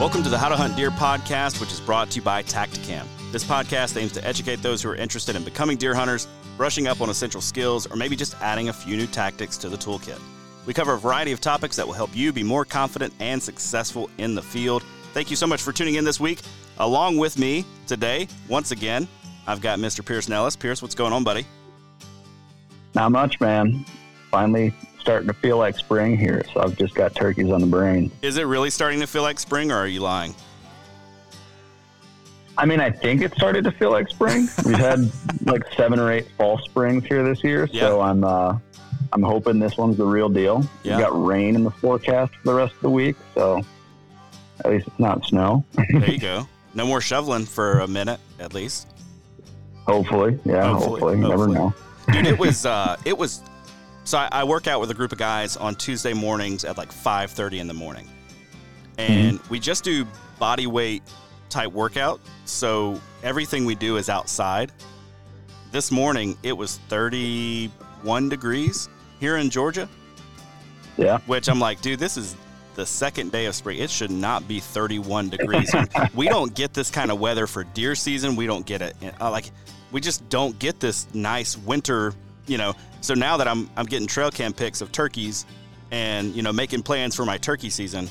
Welcome to the How to Hunt Deer podcast, which is brought to you by Tactacam. This podcast aims to educate those who are interested in becoming deer hunters, brushing up on essential skills, or maybe just adding a few new tactics to the toolkit. We cover a variety of topics that will help you be more confident and successful in the field. Thank you so much for tuning in this week. Along with me today, once again, I've got Mr. Pierce Nellis. Pierce, what's going on, buddy? Not much, man. Finally starting to feel like spring here, so I've just got turkeys on the brain. Is it really starting to feel like spring, or are you lying? I mean, I think it started to feel like spring. We've had like seven or eight fall springs here this year, so yeah. I'm uh, I'm hoping this one's the real deal. Yeah. We got rain in the forecast for the rest of the week, so at least it's not snow. there you go. No more shoveling for a minute, at least. Hopefully, yeah. Hopefully, hopefully. hopefully. never know. Dude, it was uh, it was so I, I, work out with a group of guys on Tuesday mornings at like 5:30 in the morning, and mm-hmm. we just do body weight type workout. So everything we do is outside. This morning it was 31 degrees here in Georgia. Yeah. Which I'm like, dude, this is the second day of spring. It should not be 31 degrees. we don't get this kind of weather for deer season. We don't get it. Uh, like, we just don't get this nice winter you know, so now that I'm I'm getting trail cam pics of turkeys and you know making plans for my turkey season,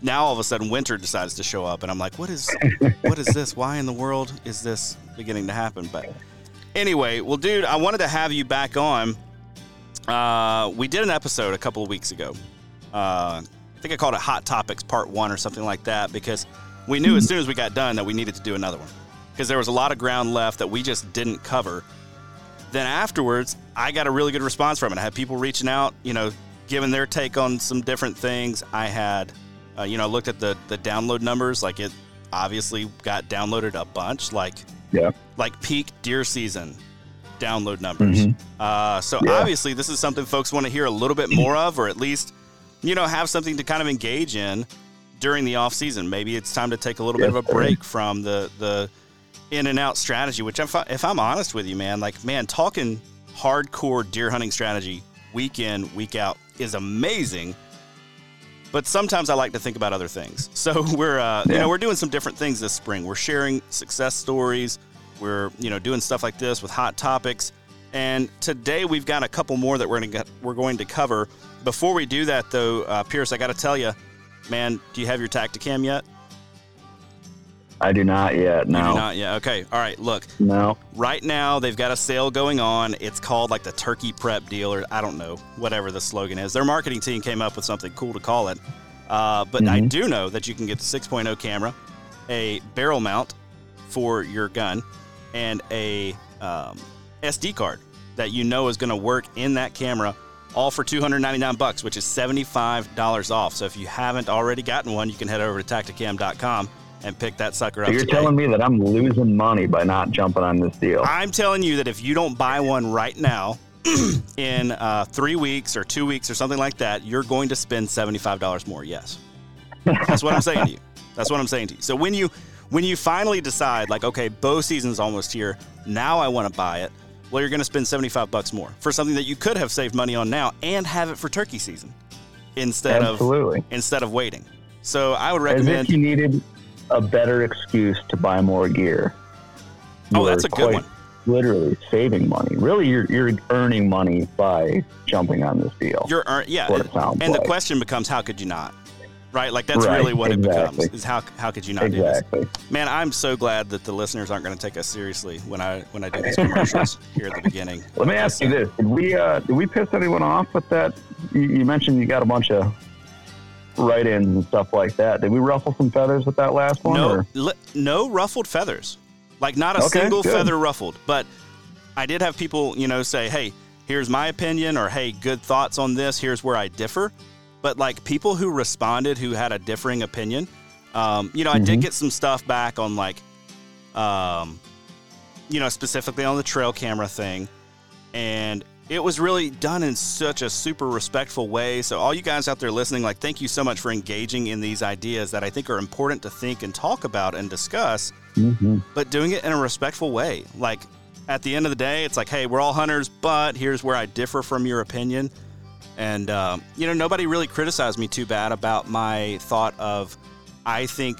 now all of a sudden winter decides to show up, and I'm like, what is what is this? Why in the world is this beginning to happen? But anyway, well, dude, I wanted to have you back on. Uh, we did an episode a couple of weeks ago. Uh, I think I called it Hot Topics Part One or something like that because we knew as soon as we got done that we needed to do another one because there was a lot of ground left that we just didn't cover then afterwards, I got a really good response from it. I had people reaching out, you know, giving their take on some different things. I had, uh, you know, looked at the the download numbers. Like it obviously got downloaded a bunch. Like yeah, like peak deer season download numbers. Mm-hmm. Uh, so yeah. obviously, this is something folks want to hear a little bit more of, or at least, you know, have something to kind of engage in during the off season. Maybe it's time to take a little yes, bit of a break from the the in and out strategy, which if, I, if I'm honest with you, man, like, man, talking hardcore deer hunting strategy week in, week out is amazing. But sometimes I like to think about other things. So we're, uh, yeah. you know, we're doing some different things this spring. We're sharing success stories. We're, you know, doing stuff like this with hot topics. And today we've got a couple more that we're going to get, we're going to cover. Before we do that, though, uh, Pierce, I got to tell you, man, do you have your Tactacam yet? I do not yet. No. You do not yet. Okay. All right. Look. No. Right now, they've got a sale going on. It's called like the Turkey Prep Deal, or I don't know, whatever the slogan is. Their marketing team came up with something cool to call it. Uh, but mm-hmm. I do know that you can get the 6.0 camera, a barrel mount for your gun, and a um, SD card that you know is going to work in that camera all for 299 bucks, which is $75 off. So if you haven't already gotten one, you can head over to tactacam.com and pick that sucker up. So you're today. telling me that I'm losing money by not jumping on this deal. I'm telling you that if you don't buy one right now, in uh, three weeks or two weeks or something like that, you're going to spend $75 more. Yes. That's what I'm saying to you. That's what I'm saying to you. So when you when you finally decide, like, okay, bow season's almost here, now I want to buy it. Well, you're going to spend 75 bucks more for something that you could have saved money on now and have it for turkey season instead Absolutely. of instead of waiting. So I would recommend. As if you needed a better excuse to buy more gear. Oh, that's a good one. Literally saving money. Really, you're you're earning money by jumping on this deal. You're earn, yeah. And, and like. the question becomes, how could you not? right? Like that's right, really what exactly. it becomes. Is how how could you not exactly. do this? Man, I'm so glad that the listeners aren't going to take us seriously when I when I do these commercials here at the beginning. Let me ask you this: Did we uh, did we piss anyone off with that? You, you mentioned you got a bunch of write-ins and stuff like that. Did we ruffle some feathers with that last one? No, li- no ruffled feathers. Like not a okay, single good. feather ruffled. But I did have people, you know, say, "Hey, here's my opinion," or "Hey, good thoughts on this. Here's where I differ." But like people who responded who had a differing opinion, um, you know, I mm-hmm. did get some stuff back on like, um, you know, specifically on the trail camera thing, and it was really done in such a super respectful way. So, all you guys out there listening, like, thank you so much for engaging in these ideas that I think are important to think and talk about and discuss, mm-hmm. but doing it in a respectful way. Like, at the end of the day, it's like, hey, we're all hunters, but here's where I differ from your opinion. And, um, you know, nobody really criticized me too bad about my thought of, I think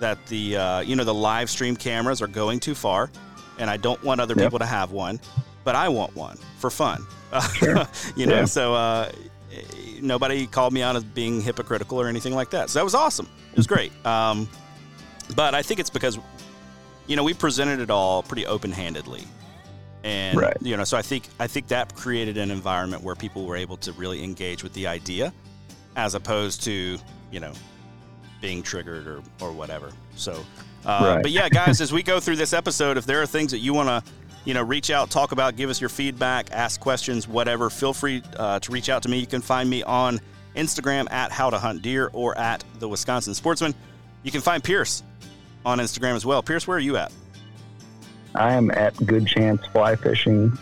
that the, uh, you know, the live stream cameras are going too far, and I don't want other yep. people to have one, but I want one for fun. Sure. you know, yeah. so uh, nobody called me out as being hypocritical or anything like that. So that was awesome. It was great. Um, but I think it's because, you know, we presented it all pretty open handedly and right. you know so i think i think that created an environment where people were able to really engage with the idea as opposed to you know being triggered or or whatever so uh, right. but yeah guys as we go through this episode if there are things that you want to you know reach out talk about give us your feedback ask questions whatever feel free uh, to reach out to me you can find me on instagram at how to hunt deer or at the wisconsin sportsman you can find pierce on instagram as well pierce where are you at I am at Good Chance Fly Fishing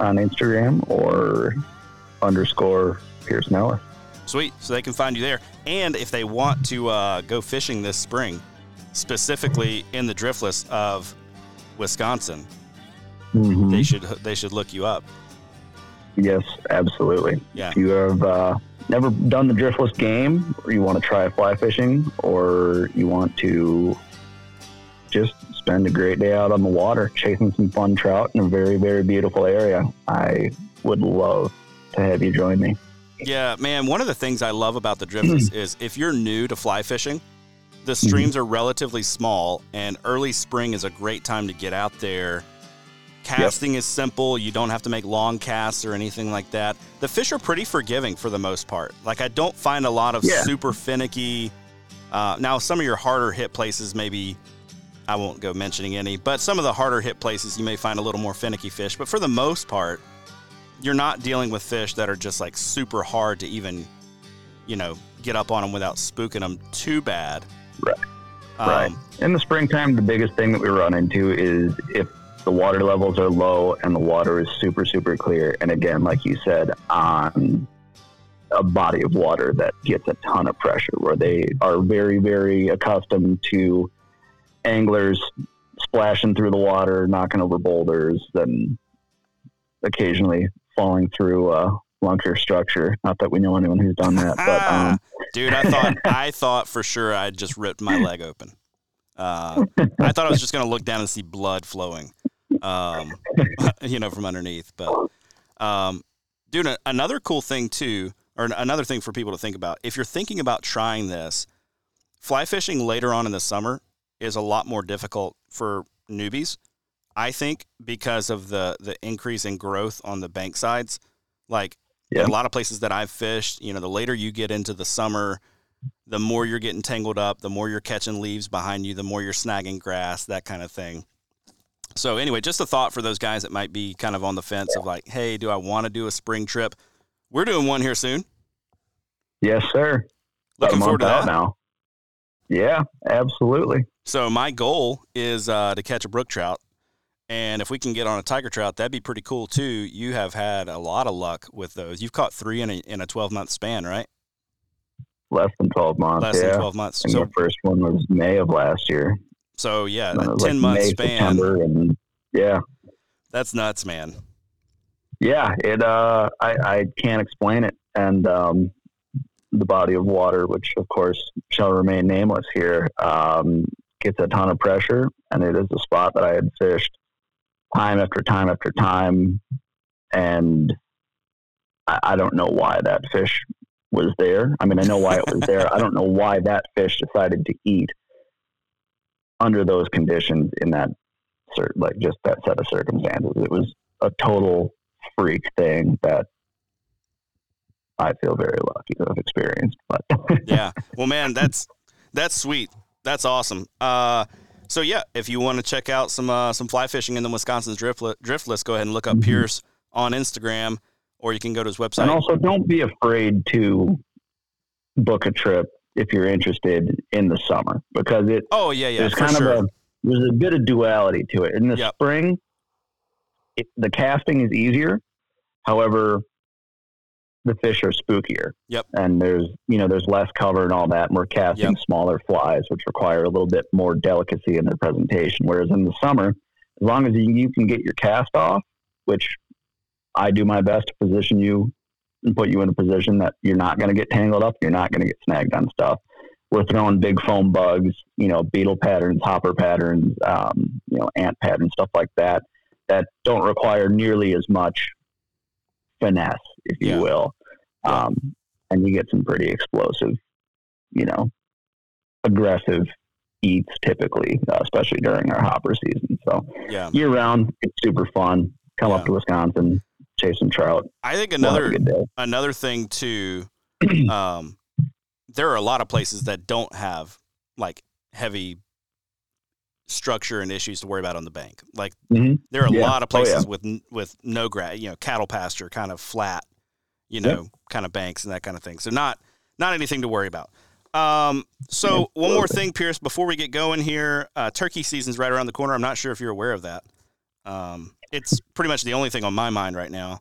on Instagram or underscore Pierce Nellis. Sweet. So they can find you there. And if they want to uh, go fishing this spring, specifically in the driftless of Wisconsin, mm-hmm. they should they should look you up. Yes, absolutely. Yeah. If you have uh, never done the driftless game, or you want to try fly fishing, or you want to just spend a great day out on the water, chasing some fun trout in a very, very beautiful area. I would love to have you join me. Yeah, man. One of the things I love about the driftless is, if you're new to fly fishing, the mm-hmm. streams are relatively small, and early spring is a great time to get out there. Casting yep. is simple. You don't have to make long casts or anything like that. The fish are pretty forgiving for the most part. Like, I don't find a lot of yeah. super finicky. Uh, now, some of your harder hit places maybe I won't go mentioning any, but some of the harder hit places you may find a little more finicky fish. But for the most part, you're not dealing with fish that are just like super hard to even, you know, get up on them without spooking them too bad. Right. Um, right. In the springtime, the biggest thing that we run into is if the water levels are low and the water is super, super clear. And again, like you said, on a body of water that gets a ton of pressure where they are very, very accustomed to anglers splashing through the water, knocking over boulders, then occasionally falling through a lunker structure. Not that we know anyone who's done that, but um, dude, I thought I thought for sure I'd just ripped my leg open. Uh, I thought I was just going to look down and see blood flowing, um, you know, from underneath. But, um, dude, another cool thing too, or another thing for people to think about, if you're thinking about trying this, fly fishing later on in the summer is a lot more difficult for newbies. I think because of the the increase in growth on the bank sides, like yeah. a lot of places that I've fished, you know, the later you get into the summer, the more you're getting tangled up, the more you're catching leaves behind you, the more you're snagging grass, that kind of thing. So anyway, just a thought for those guys that might be kind of on the fence yeah. of like, hey, do I want to do a spring trip? We're doing one here soon. Yes, sir. Looking forward to that now. Yeah, absolutely. So my goal is uh, to catch a brook trout, and if we can get on a tiger trout, that'd be pretty cool too. You have had a lot of luck with those. You've caught three in a in a twelve month span, right? Less than twelve months. Less yeah. than twelve months. And so the first one was May of last year. So yeah, that ten like month May, span. And, yeah, that's nuts, man. Yeah, it. Uh, I I can't explain it, and um, the body of water, which of course shall remain nameless here, um, gets a ton of pressure, and it is a spot that I had fished time after time after time, and I, I don't know why that fish was there. I mean, I know why it was there. I don't know why that fish decided to eat under those conditions in that like just that set of circumstances. It was a total freak thing that I feel very lucky to have experienced. But yeah, well, man, that's that's sweet. That's awesome. Uh, so yeah, if you want to check out some uh, some fly fishing in the Wisconsin's drift driftless, go ahead and look up mm-hmm. Pierce on Instagram, or you can go to his website. And also, don't be afraid to book a trip if you're interested in the summer because it. Oh yeah, yeah. There's kind sure. of a there's a bit of duality to it. In the yep. spring, it, the casting is easier. However, the fish are spookier. Yep. And there's you know there's less cover and all that. And we're casting yep. smaller flies, which require a little bit more delicacy in their presentation. Whereas in the summer, as long as you, you can get your cast off, which I do my best to position you and put you in a position that you're not going to get tangled up, you're not going to get snagged on stuff. We're throwing big foam bugs, you know, beetle patterns, hopper patterns, um, you know, ant patterns, stuff like that, that don't require nearly as much finesse, if you yeah. will. Um, and you get some pretty explosive, you know, aggressive eats typically, uh, especially during our hopper season. So yeah. year round, it's super fun. Come yeah. up to Wisconsin, chase some trout. I think another another thing too. Um, there are a lot of places that don't have like heavy structure and issues to worry about on the bank. Like mm-hmm. there are a yeah. lot of places oh, yeah. with with no grass, you know, cattle pasture, kind of flat, you know, yep. kind of banks and that kind of thing. So not not anything to worry about. Um, so one more thing, Pierce, before we get going here, uh, turkey season's right around the corner. I'm not sure if you're aware of that. Um, it's pretty much the only thing on my mind right now.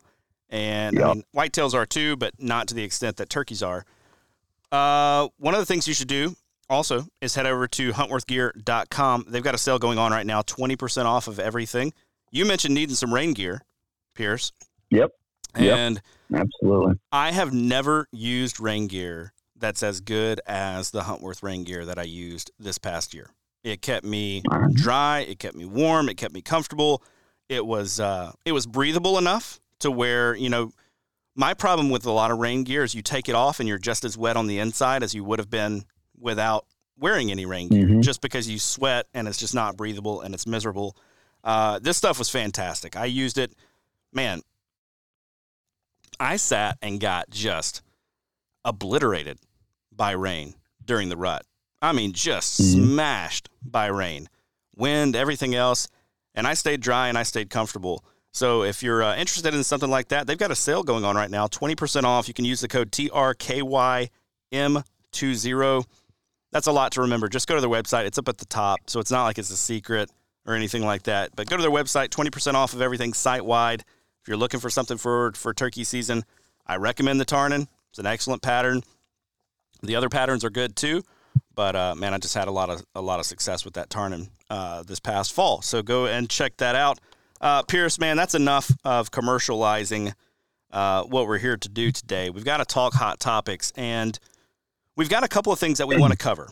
And yep. I mean, whitetails are too, but not to the extent that turkeys are. Uh, one of the things you should do also is head over to huntworthgear.com. They've got a sale going on right now, 20% off of everything. You mentioned needing some rain gear, Pierce. Yep. And yep. absolutely. I have never used rain gear that's as good as the Huntworth rain gear that I used this past year. It kept me dry, it kept me warm, it kept me comfortable. It was uh, it was breathable enough to where, you know, my problem with a lot of rain gear is you take it off and you're just as wet on the inside as you would have been without wearing any rain gear, mm-hmm. just because you sweat and it's just not breathable and it's miserable. Uh, this stuff was fantastic. I used it, man. I sat and got just obliterated by rain during the rut. I mean, just mm-hmm. smashed by rain, wind, everything else. And I stayed dry and I stayed comfortable. So if you're uh, interested in something like that, they've got a sale going on right now 20% off. You can use the code TRKYM20. That's a lot to remember. Just go to their website, it's up at the top. So it's not like it's a secret or anything like that. But go to their website, 20% off of everything site wide. If you're looking for something for, for turkey season, I recommend the Tarnen. It's an excellent pattern. The other patterns are good too. But uh, man, I just had a lot of a lot of success with that Tarnen uh, this past fall. So go and check that out. Uh, Pierce, man, that's enough of commercializing uh, what we're here to do today. We've got to talk hot topics, and we've got a couple of things that we want to cover.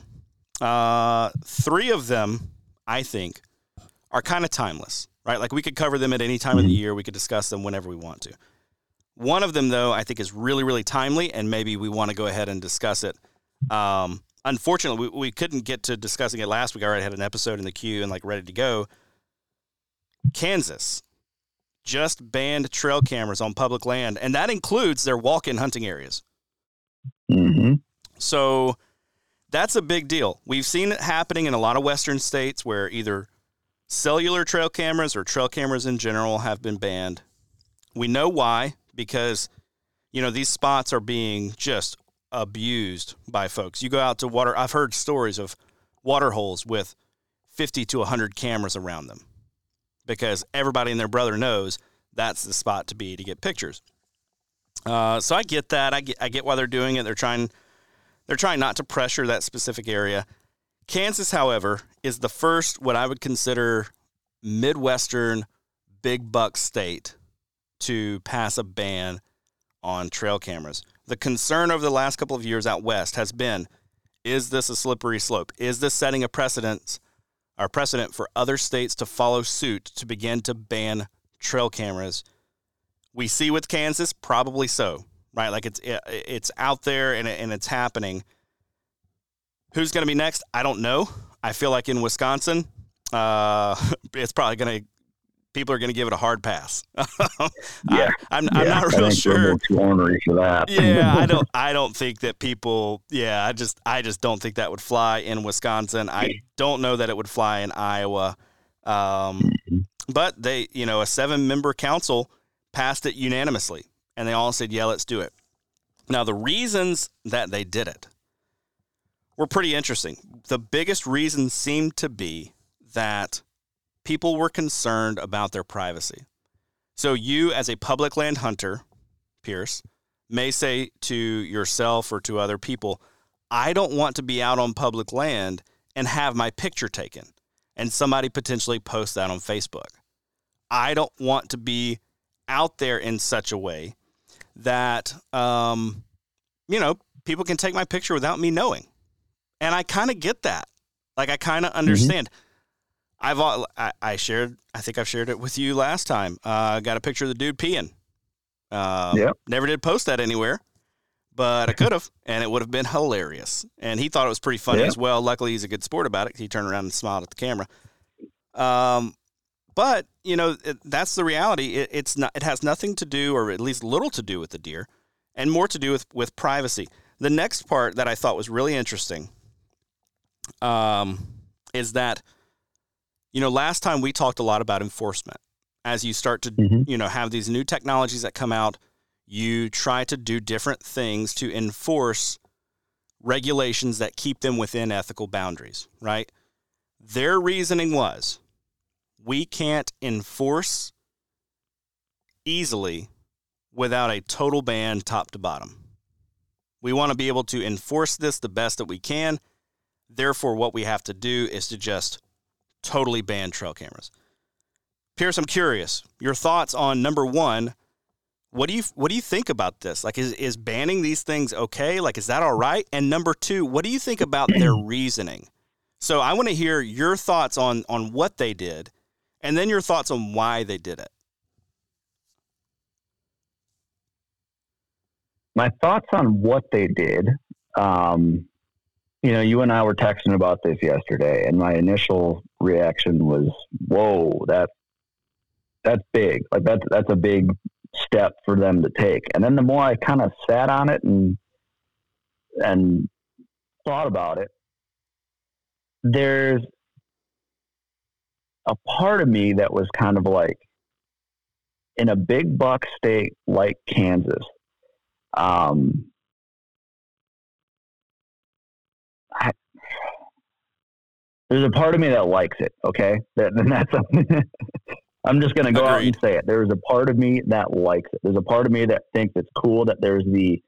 Uh, three of them, I think, are kind of timeless, right? Like we could cover them at any time of the mm-hmm. year. We could discuss them whenever we want to. One of them, though, I think is really, really timely, and maybe we want to go ahead and discuss it. Um, unfortunately, we, we couldn't get to discussing it last week. I already had an episode in the queue and like ready to go. Kansas just banned trail cameras on public land, and that includes their walk in hunting areas. Mm-hmm. So that's a big deal. We've seen it happening in a lot of Western states where either cellular trail cameras or trail cameras in general have been banned. We know why, because, you know, these spots are being just abused by folks. You go out to water, I've heard stories of water holes with 50 to 100 cameras around them because everybody and their brother knows that's the spot to be to get pictures. Uh, so I get that. I get I get why they're doing it. They're trying they're trying not to pressure that specific area. Kansas, however, is the first what I would consider midwestern big buck state to pass a ban on trail cameras. The concern over the last couple of years out west has been is this a slippery slope? Is this setting a precedent our precedent for other states to follow suit to begin to ban trail cameras. We see with Kansas, probably so. right? Like it's it, it's out there and and it's happening. Who's going to be next? I don't know. I feel like in Wisconsin, uh, it's probably going to people are going to give it a hard pass. yeah, I, am I'm, not real sure. Ornery for that. yeah, I don't. I don't think that people. Yeah, I just I just don't think that would fly in Wisconsin. I don't know that it would fly in Iowa. Um, mm-hmm. but they, you know, a seven member council passed it unanimously, and they all said, "Yeah, let's do it." Now, the reasons that they did it were pretty interesting. The biggest reason seemed to be that people were concerned about their privacy. So, you, as a public land hunter, Pierce, may say to yourself or to other people, I don't want to be out on public land and have my picture taken and somebody potentially post that on Facebook. I don't want to be out there in such a way that, um, you know, people can take my picture without me knowing. And I kind of get that. Like, I kind of mm-hmm. understand. Mm-hmm. I've I, I, shared I think I've shared it with you last time. I uh, got a picture of the dude peeing. Uh, yeah. Never did post that anywhere, but I could have, and it would have been hilarious. And he thought it was pretty funny yeah. as well. Luckily, he's a good sport about it. He turned around and smiled at the camera. Um, but you know it, that's the reality. It, it's not. It has nothing to do, or at least little to do with the deer, and more to do with with privacy. The next part that I thought was really interesting, um, is that you know, last time we talked a lot about enforcement. As you start to, mm-hmm. you know, have these new technologies that come out, you try to do different things to enforce regulations that keep them within ethical boundaries, right? Their reasoning was we can't enforce easily without a total ban top to bottom. We want to be able to enforce this the best that we can. Therefore, what we have to do is to just totally ban trail cameras. Pierce, I'm curious your thoughts on number one. What do you what do you think about this? Like, is is banning these things okay? Like, is that all right? And number two, what do you think about their reasoning? So, I want to hear your thoughts on on what they did, and then your thoughts on why they did it. My thoughts on what they did. Um, you know, you and I were texting about this yesterday, and my initial reaction was, "Whoa, that that's big. Like that's that's a big step for them to take." And then the more I kind of sat on it and and thought about it, there's a part of me that was kind of like in a big buck state like Kansas. Um, there's a part of me that likes it. Okay, that, and that's. I'm just going to go Agreed. out and say it. There's a part of me that likes it. There's a part of me that thinks it's cool that there's the,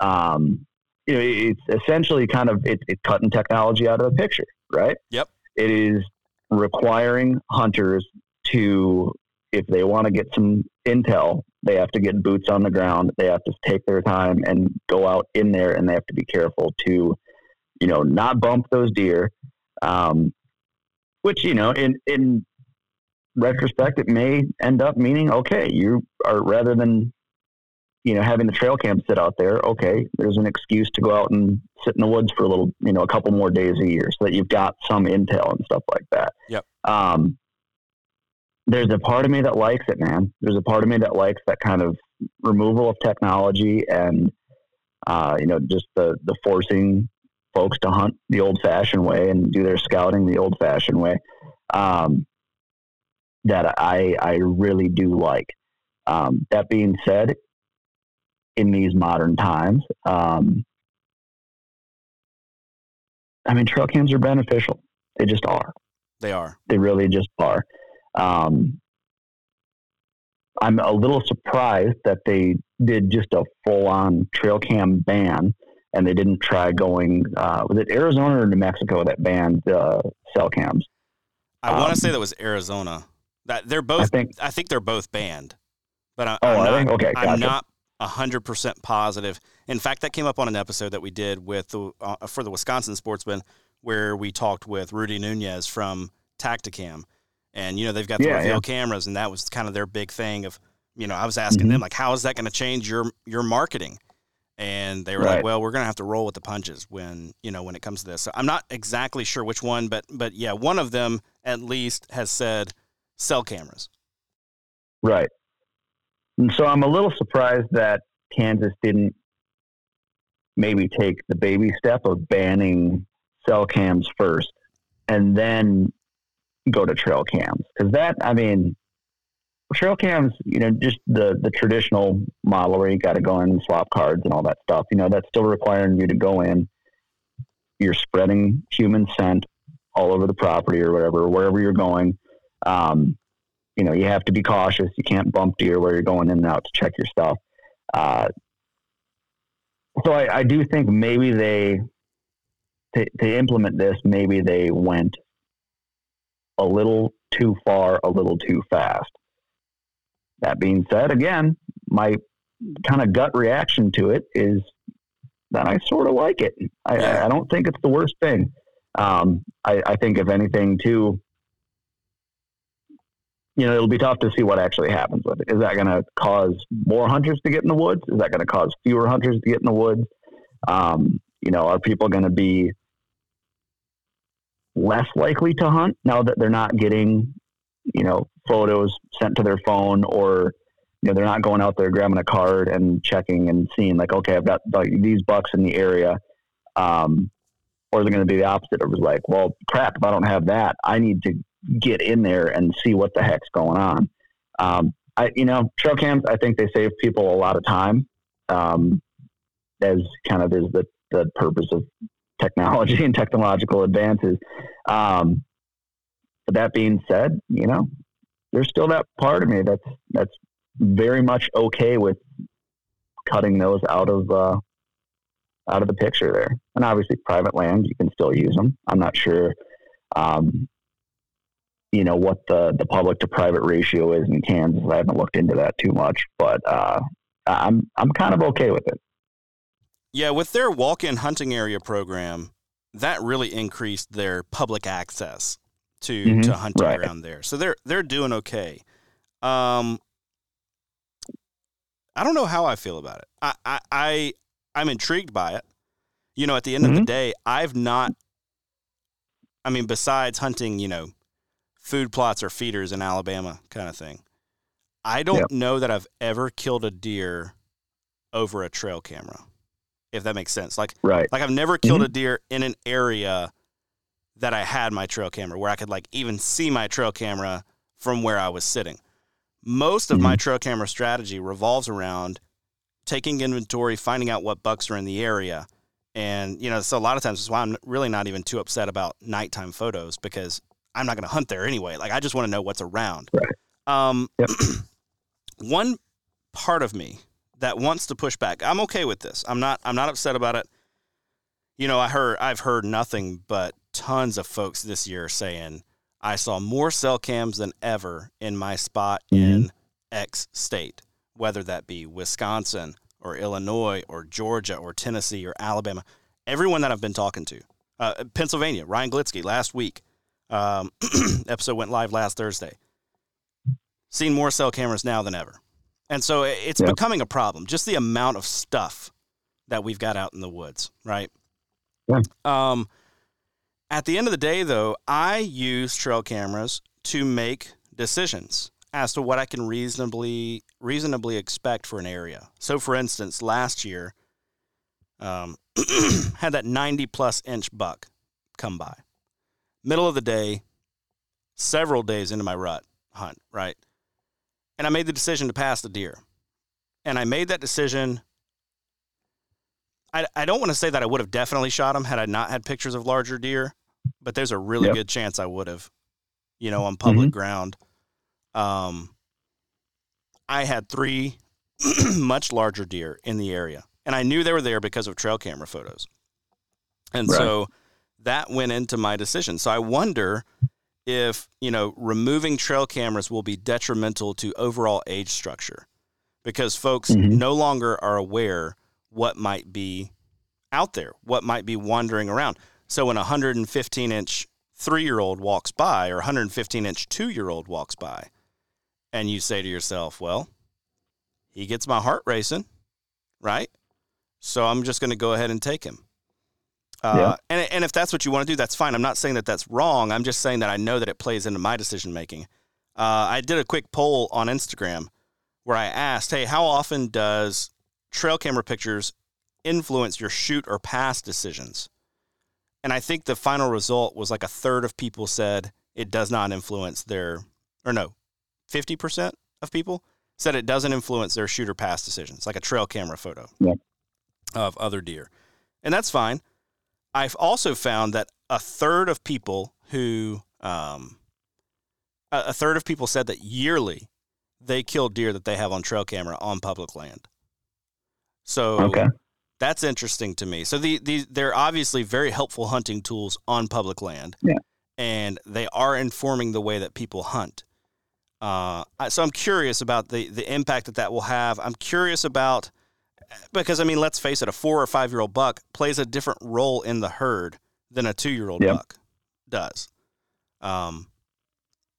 um, you know, it's essentially kind of it's, it's cutting technology out of the picture, right? Yep. It is requiring hunters to, if they want to get some intel, they have to get boots on the ground. They have to take their time and go out in there, and they have to be careful to you know, not bump those deer. Um, which, you know, in, in retrospect, it may end up meaning, okay, you are rather than, you know, having the trail cam sit out there, okay, there's an excuse to go out and sit in the woods for a little, you know, a couple more days a year so that you've got some intel and stuff like that. Yep. Um, there's a part of me that likes it, man. There's a part of me that likes that kind of removal of technology and, uh, you know, just the, the forcing folks to hunt the old fashioned way and do their scouting the old fashioned way. Um, that I, I really do like. Um, that being said, in these modern times, um, I mean, trail cams are beneficial. They just are. They are. They really just are. Um, I'm a little surprised that they did just a full on trail cam ban and they didn't try going. Uh, was it Arizona or New Mexico that banned uh, cell cams? I um, want to say that was Arizona. That they're both. I think, I think they're both banned, but I, oh, am not. Okay, gotcha. I'm not hundred percent positive. In fact, that came up on an episode that we did with the uh, for the Wisconsin Sportsman, where we talked with Rudy Nunez from Tactacam, and you know they've got the yeah, reveal yeah. cameras, and that was kind of their big thing of you know, I was asking mm-hmm. them like, how is that going to change your your marketing? And they were right. like, well, we're going to have to roll with the punches when you know when it comes to this. So I'm not exactly sure which one, but but yeah, one of them at least has said cell cameras. Right. And so I'm a little surprised that Kansas didn't maybe take the baby step of banning cell cams first and then go to trail cams. Because that, I mean, trail cams, you know, just the, the traditional model where you got to go in and swap cards and all that stuff, you know, that's still requiring you to go in. You're spreading human scent all over the property or whatever, wherever you're going. Um, you know, you have to be cautious. You can't bump deer where you're going in and out to check your stuff. Uh, so I, I, do think maybe they, to, to implement this, maybe they went a little too far, a little too fast. That being said, again, my kind of gut reaction to it is that I sort of like it. I, I don't think it's the worst thing. Um, I, I, think if anything, too, you know, it'll be tough to see what actually happens with it. Is that going to cause more hunters to get in the woods? Is that going to cause fewer hunters to get in the woods? Um, you know, are people going to be less likely to hunt now that they're not getting, you know, photos sent to their phone or, you know, they're not going out there grabbing a card and checking and seeing like, okay, I've got like, these bucks in the area. Um, or they're going to be the opposite. It was like, well, crap, if I don't have that, I need to get in there and see what the heck's going on. Um, I, you know, trail cams, I think they save people a lot of time, um, as kind of is the, the purpose of technology and technological advances. Um, but that being said, you know, there's still that part of me that's, that's very much okay with cutting those out of, uh, out of the picture there. And obviously private land, you can still use them. I'm not sure, um, you know what the the public to private ratio is in Kansas. I haven't looked into that too much, but uh, I'm I'm kind of okay with it. Yeah, with their walk-in hunting area program, that really increased their public access to mm-hmm. to hunting right. around there. So they're they're doing okay. Um, I don't know how I feel about it. I I, I I'm intrigued by it. You know, at the end mm-hmm. of the mm-hmm. day, I've not. I mean, besides hunting, you know, food plots or feeders in Alabama kind of thing. I don't yep. know that I've ever killed a deer over a trail camera, if that makes sense. Like, right. like I've never killed mm-hmm. a deer in an area that I had my trail camera where I could like even see my trail camera from where I was sitting. Most of mm-hmm. my trail camera strategy revolves around taking inventory, finding out what bucks are in the area. And, you know, so a lot of times that's why I'm really not even too upset about nighttime photos because I'm not going to hunt there anyway. Like I just want to know what's around. Right. Um, yep. one part of me that wants to push back. I'm okay with this. I'm not. I'm not upset about it. You know, I heard. I've heard nothing but tons of folks this year saying I saw more cell cams than ever in my spot mm-hmm. in X state, whether that be Wisconsin or Illinois or Georgia or Tennessee or Alabama. Everyone that I've been talking to, uh, Pennsylvania, Ryan Glitzky last week um, episode went live last Thursday. Seen more cell cameras now than ever. And so it's yeah. becoming a problem. Just the amount of stuff that we've got out in the woods, right? Yeah. Um, at the end of the day, though, I use trail cameras to make decisions as to what I can reasonably reasonably expect for an area. So, for instance, last year, um, had that 90 plus inch buck come by middle of the day, several days into my rut hunt, right? And I made the decision to pass the deer. And I made that decision. I, I don't want to say that I would have definitely shot him had I not had pictures of larger deer, but there's a really yep. good chance I would have, you know, on public mm-hmm. ground. Um, I had three much larger deer in the area, and I knew they were there because of trail camera photos. And right. so that went into my decision. So I wonder if, you know, removing trail cameras will be detrimental to overall age structure because folks mm-hmm. no longer are aware what might be out there, what might be wandering around. So when a 115 inch three year old walks by or 115 inch two year old walks by, and you say to yourself, well, he gets my heart racing, right? So I'm just going to go ahead and take him. Uh, yeah. and, and if that's what you want to do, that's fine. I'm not saying that that's wrong. I'm just saying that I know that it plays into my decision making. Uh, I did a quick poll on Instagram where I asked, hey, how often does trail camera pictures influence your shoot or pass decisions? And I think the final result was like a third of people said it does not influence their, or no, 50% of people said it doesn't influence their shoot or pass decisions, like a trail camera photo yeah. of other deer. And that's fine. I've also found that a third of people who, um, a third of people said that yearly they kill deer that they have on trail camera on public land. So okay. that's interesting to me. So the, the they're obviously very helpful hunting tools on public land. Yeah. And they are informing the way that people hunt. Uh, so I'm curious about the the impact that that will have. I'm curious about because I mean, let's face it, a four or five year old buck plays a different role in the herd than a two year old yep. buck does. Um,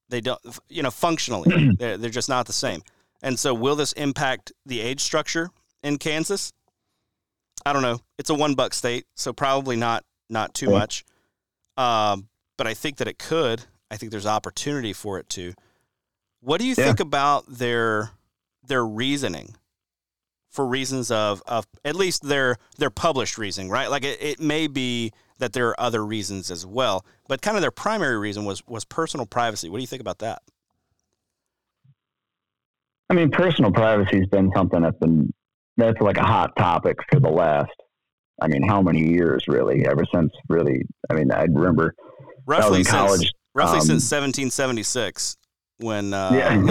they don't, you know, functionally, they're, they're just not the same. And so, will this impact the age structure in Kansas? I don't know. It's a one buck state, so probably not not too much. Um, but I think that it could. I think there's opportunity for it to. What do you yeah. think about their their reasoning? For reasons of, of at least their their published reasoning, right? Like it, it may be that there are other reasons as well. But kind of their primary reason was was personal privacy. What do you think about that? I mean, personal privacy has been something that's been that's like a hot topic for the last. I mean, how many years really? Ever since really? I mean, I remember roughly since college, roughly um, since 1776 when. Uh, yeah.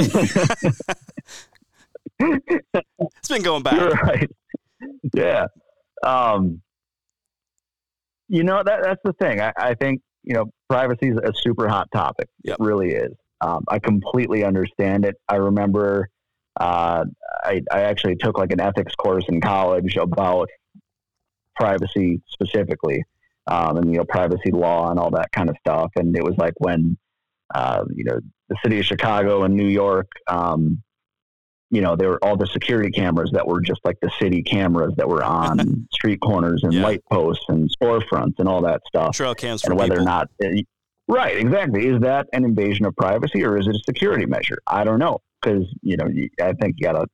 it's been going back. Right. Yeah. Um, you know that that's the thing. I, I think you know privacy is a super hot topic. Yep. It really is. Um, I completely understand it. I remember uh, I, I actually took like an ethics course in college about privacy specifically, um, and you know privacy law and all that kind of stuff. And it was like when uh, you know the city of Chicago and New York um, you know, there were all the security cameras that were just like the city cameras that were on street corners and yeah. light posts and storefronts and all that stuff. Trail cams and whether people. or not, eh, right, exactly. Is that an invasion of privacy or is it a security measure? I don't know because you know I think you got to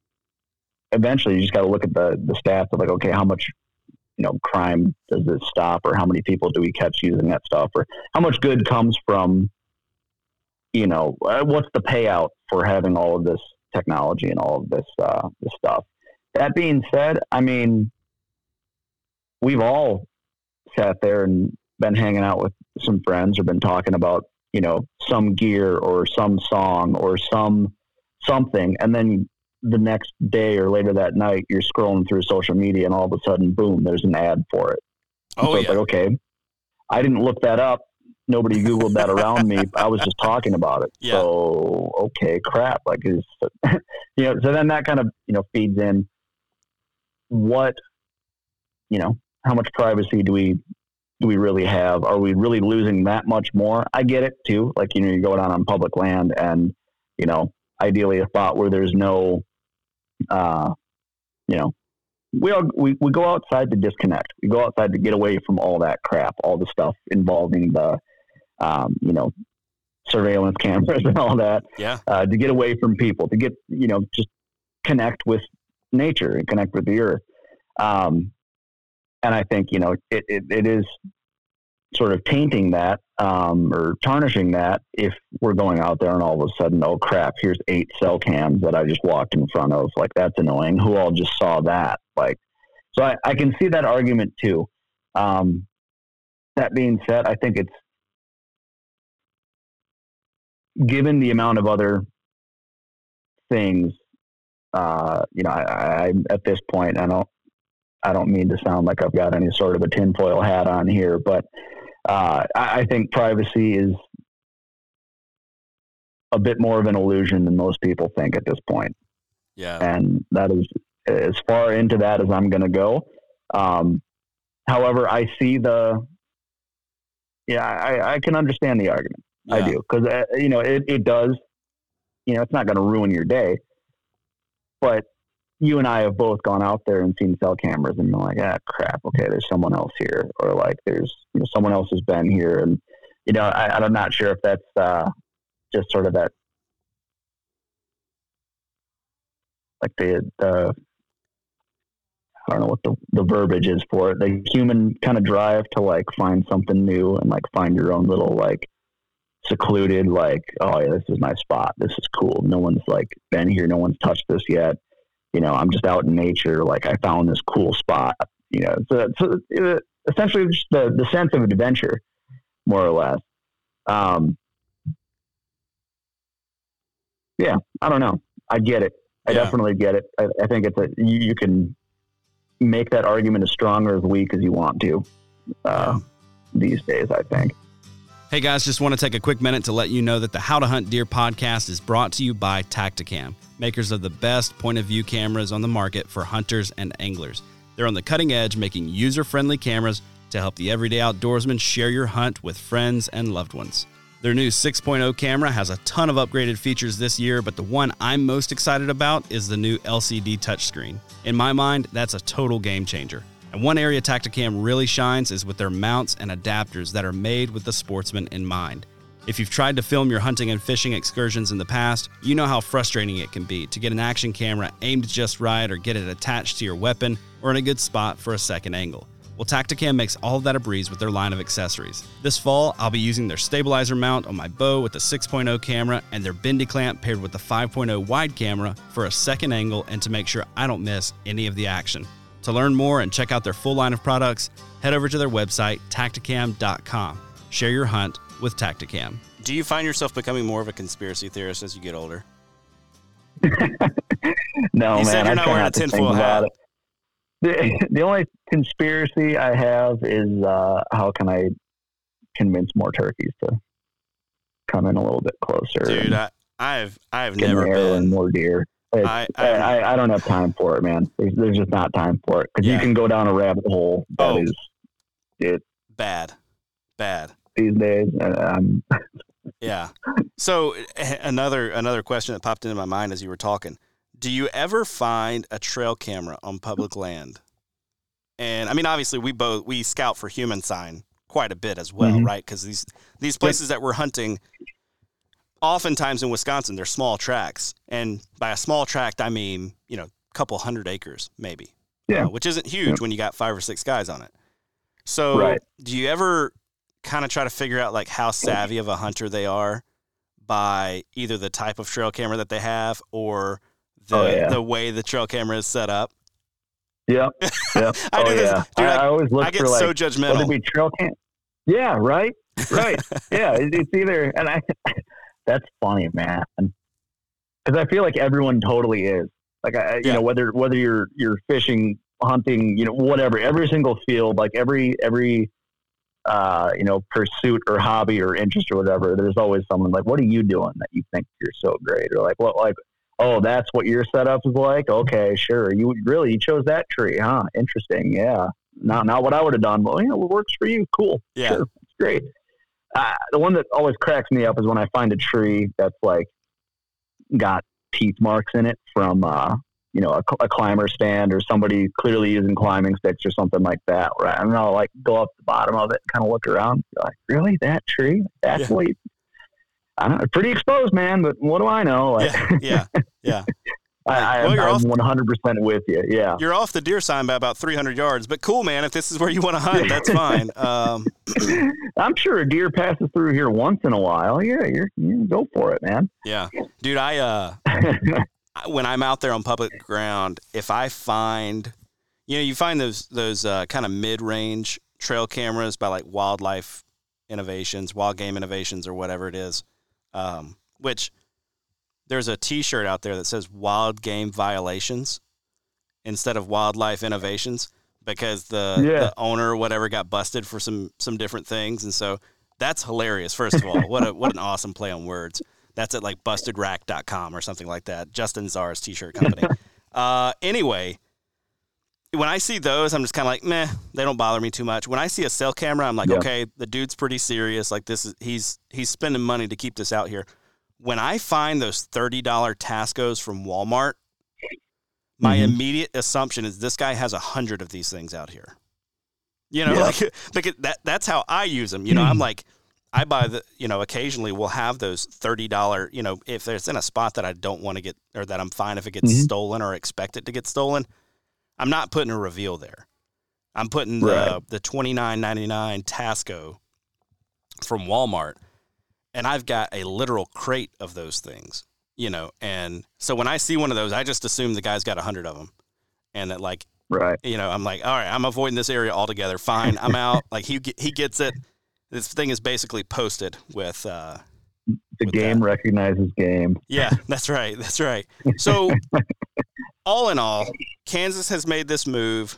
eventually you just got to look at the the stats of like okay how much you know crime does this stop or how many people do we catch using that stuff or how much good comes from you know uh, what's the payout for having all of this technology and all of this uh, this stuff. That being said, I mean, we've all sat there and been hanging out with some friends or been talking about you know some gear or some song or some something, and then the next day or later that night you're scrolling through social media and all of a sudden, boom, there's an ad for it. Oh so yeah. Like, okay, I didn't look that up nobody Googled that around me. I was just talking about it. Yeah. So, okay, crap. Like, is, you know, so then that kind of, you know, feeds in what, you know, how much privacy do we, do we really have? Are we really losing that much more? I get it too. Like, you know, you're going out on public land and, you know, ideally a spot where there's no, uh, you know, we, all, we we go outside to disconnect. We go outside to get away from all that crap, all the stuff involving the um, you know, surveillance cameras and all that. Yeah. Uh, to get away from people, to get, you know, just connect with nature and connect with the earth. Um, and I think, you know, it, it, it is sort of tainting that um, or tarnishing that if we're going out there and all of a sudden, oh crap, here's eight cell cams that I just walked in front of. Like, that's annoying. Who all just saw that? Like, so I, I can see that argument too. Um, that being said, I think it's given the amount of other things, uh, you know, I, I, at this point, I don't, I don't mean to sound like I've got any sort of a tinfoil hat on here, but uh, I, I think privacy is a bit more of an illusion than most people think at this point. Yeah, and that is as far into that as I'm going to go. Um, however, I see the, yeah, I, I can understand the argument. Yeah. I do because uh, you know it, it does. You know, it's not going to ruin your day, but you and I have both gone out there and seen cell cameras and been like, ah, crap. Okay, there's someone else here, or like there's you know someone else has been here, and you know I, I'm not sure if that's uh, just sort of that like the the I don't know what the, the verbiage is for it. The human kind of drive to like find something new and like find your own little like secluded like oh yeah this is my spot. This is cool. No one's like been here. No one's touched this yet you know i'm just out in nature like i found this cool spot you know so, so uh, essentially just the, the sense of adventure more or less. Um yeah i don't know. I get it. I yeah. definitely get it. I, I, think it's a you, you, can make that argument as strong or as weak as you want to uh, these days i think Hey guys, just want to take a quick minute to let you know that the How to Hunt Deer podcast is brought to you by Tactacam, makers of the best point of view cameras on the market for hunters and anglers. They're on the cutting edge, making user friendly cameras to help the everyday outdoorsman share your hunt with friends and loved ones. Their new 6.0 camera has a ton of upgraded features this year, but the one I'm most excited about is the new LCD touchscreen. In my mind, that's a total game changer. And one area Tactacam really shines is with their mounts and adapters that are made with the sportsman in mind. If you've tried to film your hunting and fishing excursions in the past, you know how frustrating it can be to get an action camera aimed just right or get it attached to your weapon or in a good spot for a second angle. Well, Tactacam makes all of that a breeze with their line of accessories. This fall, I'll be using their stabilizer mount on my bow with the 6.0 camera and their bendy clamp paired with the 5.0 wide camera for a second angle and to make sure I don't miss any of the action. To learn more and check out their full line of products, head over to their website, tactacam.com. Share your hunt with Tactacam. Do you find yourself becoming more of a conspiracy theorist as you get older? no, you man. Said you're not wearing a tinfoil hat. The, the only conspiracy I have is uh, how can I convince more turkeys to come in a little bit closer? Dude, I, I've I've never been more deer. I, I, I, don't have time for it, man. There's, there's just not time for it because yeah. you can go down a rabbit hole that oh, is it bad, bad these days. Um, yeah. So another another question that popped into my mind as you were talking: Do you ever find a trail camera on public land? And I mean, obviously, we both we scout for human sign quite a bit as well, mm-hmm. right? Because these these places that we're hunting oftentimes in Wisconsin, they're small tracks. And by a small tract, I mean, you know, a couple hundred acres, maybe. Yeah. Uh, which isn't huge yeah. when you got five or six guys on it. So, right. do you ever kind of try to figure out like how savvy of a hunter they are by either the type of trail camera that they have or the oh, yeah. the way the trail camera is set up? Yeah. Yeah. I oh, do this. Dude, I, I, always look I get for like, so judgmental. Would it be trail cam? Yeah, right. Right. yeah. It's either, and I, that's funny, man. Because I feel like everyone totally is. Like I, you yeah. know, whether whether you're you're fishing, hunting, you know, whatever, every single field, like every every uh, you know, pursuit or hobby or interest or whatever, there's always someone like, "What are you doing that you think you're so great?" Or like, "What like." Oh, that's what your setup is like. Okay, sure. You really you chose that tree, huh? Interesting. Yeah. Not not what I would have done, but you know, it works for you. Cool. Yeah, sure. it's great. Uh, the one that always cracks me up is when I find a tree that's like got teeth marks in it from uh, you know a, a, climber stand or somebody clearly using climbing sticks or something like that. Right? I don't know, like go up the bottom of it, and kind of look around, like really that tree? That's yeah. what. You, I don't know, pretty exposed, man. But what do I know? Like, yeah, yeah, yeah. I, well, I'm 100 percent with you. Yeah, you're off the deer sign by about 300 yards, but cool, man. If this is where you want to hunt, that's fine. Um, I'm sure a deer passes through here once in a while. Yeah, you're, you go for it, man. Yeah, dude. I uh, when I'm out there on public ground, if I find, you know, you find those those uh, kind of mid range trail cameras by like Wildlife Innovations, Wild Game Innovations, or whatever it is, um, which there's a T-shirt out there that says "Wild Game Violations" instead of "Wildlife Innovations" because the, yeah. the owner or whatever got busted for some some different things, and so that's hilarious. First of all, what a, what an awesome play on words. That's at like bustedrack.com or something like that. Justin Czar's T-shirt company. uh, anyway, when I see those, I'm just kind of like, meh, they don't bother me too much. When I see a cell camera, I'm like, yeah. okay, the dude's pretty serious. Like this is he's he's spending money to keep this out here when I find those $30 Tascos from Walmart, my mm-hmm. immediate assumption is this guy has a hundred of these things out here. You know, yeah. like, like that that's how I use them. You know, I'm like I buy the, you know, occasionally we'll have those $30, you know, if it's in a spot that I don't want to get or that I'm fine if it gets mm-hmm. stolen or expect it to get stolen, I'm not putting a reveal there. I'm putting the right. the twenty nine ninety nine Tasco from Walmart, and I've got a literal crate of those things, you know. And so when I see one of those, I just assume the guy's got a hundred of them, and that like, right, you know, I'm like, all right, I'm avoiding this area altogether. Fine, I'm out. like he he gets it. This thing is basically posted with. uh the with game that. recognizes game. Yeah, that's right. That's right. So, all in all, Kansas has made this move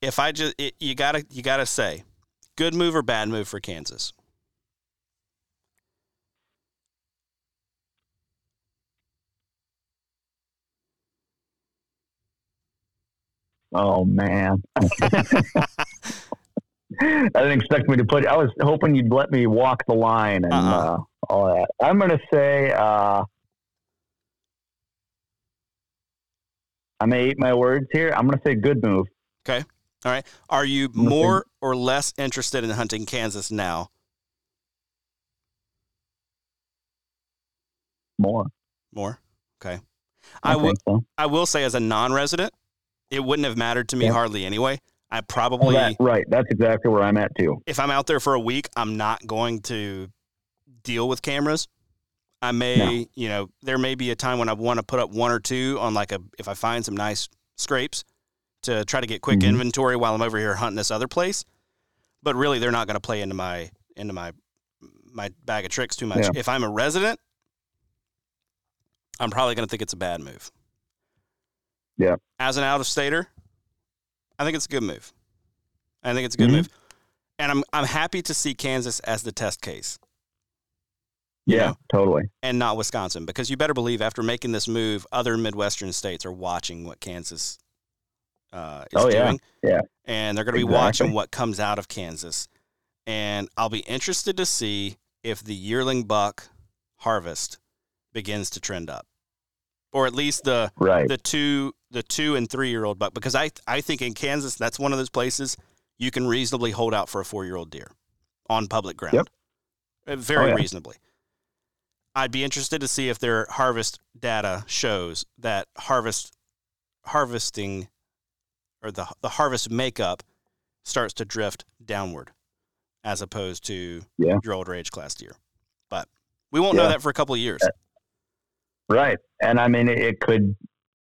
if I just it, you gotta you gotta say, good move or bad move for Kansas. Oh man. I didn't expect me to put. I was hoping you'd let me walk the line and uh-uh. uh, all that. I'm going to say uh, I may eat my words here. I'm going to say good move. Okay. All right. Are you more or less interested in hunting Kansas now? More. More. Okay. I, I will. So. I will say, as a non-resident, it wouldn't have mattered to me yeah. hardly anyway. I probably that, right. That's exactly where I'm at too. If I'm out there for a week, I'm not going to deal with cameras. I may, no. you know, there may be a time when I want to put up one or two on like a if I find some nice scrapes to try to get quick mm-hmm. inventory while I'm over here hunting this other place. But really, they're not going to play into my into my my bag of tricks too much. Yeah. If I'm a resident, I'm probably going to think it's a bad move. Yeah. As an out of stater, I think it's a good move. I think it's a good mm-hmm. move, and I'm I'm happy to see Kansas as the test case. Yeah, know, totally. And not Wisconsin, because you better believe after making this move, other Midwestern states are watching what Kansas uh, is oh, doing. Yeah. yeah. And they're going to be exactly. watching what comes out of Kansas. And I'll be interested to see if the yearling buck harvest begins to trend up. Or at least the right. the two the two and three year old buck because I I think in Kansas that's one of those places you can reasonably hold out for a four year old deer on public ground. Yep. Uh, very oh, yeah. reasonably. I'd be interested to see if their harvest data shows that harvest harvesting or the the harvest makeup starts to drift downward as opposed to yeah. your older age class deer. But we won't yeah. know that for a couple of years. Right. And I mean, it could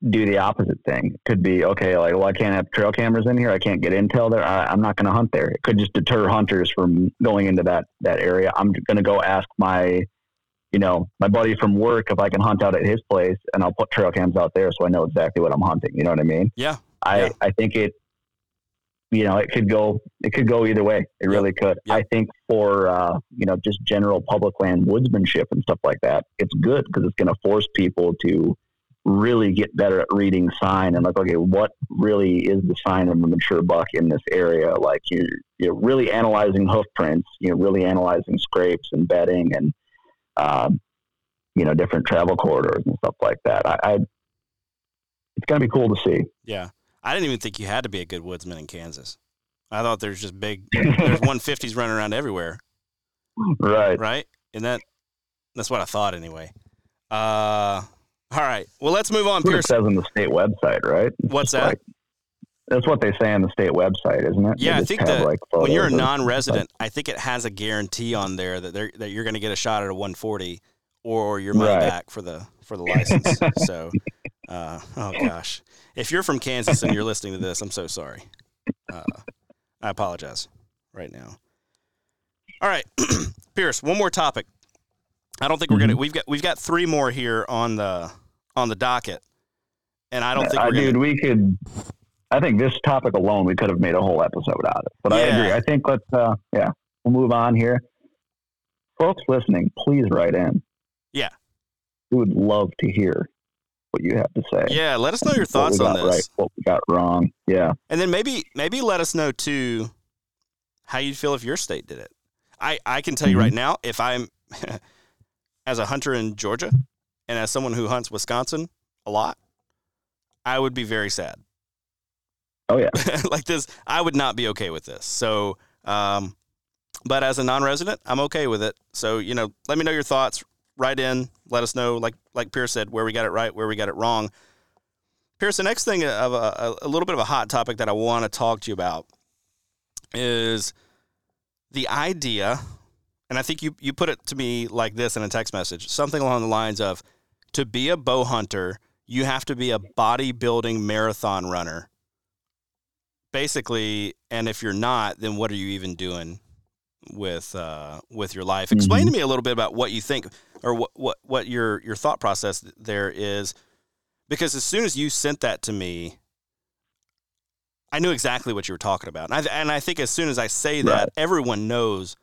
do the opposite thing. It could be, okay, like, well, I can't have trail cameras in here. I can't get intel there. I, am not going to hunt there. It could just deter hunters from going into that, that area. I'm going to go ask my, you know, my buddy from work if I can hunt out at his place and I'll put trail cams out there so I know exactly what I'm hunting. You know what I mean? Yeah. I, yeah. I think it, you know, it could go, it could go either way. It really could. I think for, uh, you know, just general public land woodsmanship and stuff like that, it's good because it's going to force people to really get better at reading sign and like, okay, what really is the sign of a mature buck in this area? Like you, you're really analyzing hoof prints, you know, really analyzing scrapes and bedding and, um, you know, different travel corridors and stuff like that. I, I it's going to be cool to see. Yeah. I didn't even think you had to be a good woodsman in Kansas. I thought there's just big, there's 150s running around everywhere. Right. Right. And that, that's what I thought anyway. Uh, all right. Well, let's move on. Pierce. Says on the state website, right? It's What's that? Like, that's what they say on the state website, isn't it? Yeah, I think that like when you're a non-resident, I think it has a guarantee on there that they're, that you're going to get a shot at a 140 or your money right. back for the for the license. so, uh, oh gosh, if you're from Kansas and you're listening to this, I'm so sorry. Uh, I apologize right now. All right, Pierce. One more topic. I don't think we're gonna. Mm-hmm. We've got we've got three more here on the on the docket, and I don't think. Uh, we're dude, gonna... we could. I think this topic alone, we could have made a whole episode out of it. But yeah. I agree. I think let's. Uh, yeah, we'll move on here. Folks listening, please write in. Yeah, we would love to hear what you have to say. Yeah, let us know your thoughts on this. Right, what we got wrong. Yeah, and then maybe maybe let us know too how you'd feel if your state did it. I I can tell you mm-hmm. right now, if I'm as a hunter in Georgia and as someone who hunts Wisconsin a lot, I would be very sad. Oh yeah, like this, I would not be okay with this. So, um, but as a non-resident, I'm okay with it. So you know, let me know your thoughts. Write in, let us know. Like like Pierce said, where we got it right, where we got it wrong. Pierce, the next thing of a, a little bit of a hot topic that I want to talk to you about is the idea, and I think you you put it to me like this in a text message, something along the lines of, to be a bow hunter, you have to be a bodybuilding marathon runner basically, and if you're not, then what are you even doing with uh, with your life? Explain mm-hmm. to me a little bit about what you think or what, what what your your thought process there is, because as soon as you sent that to me, I knew exactly what you were talking about, and I, and I think as soon as I say that, right. everyone knows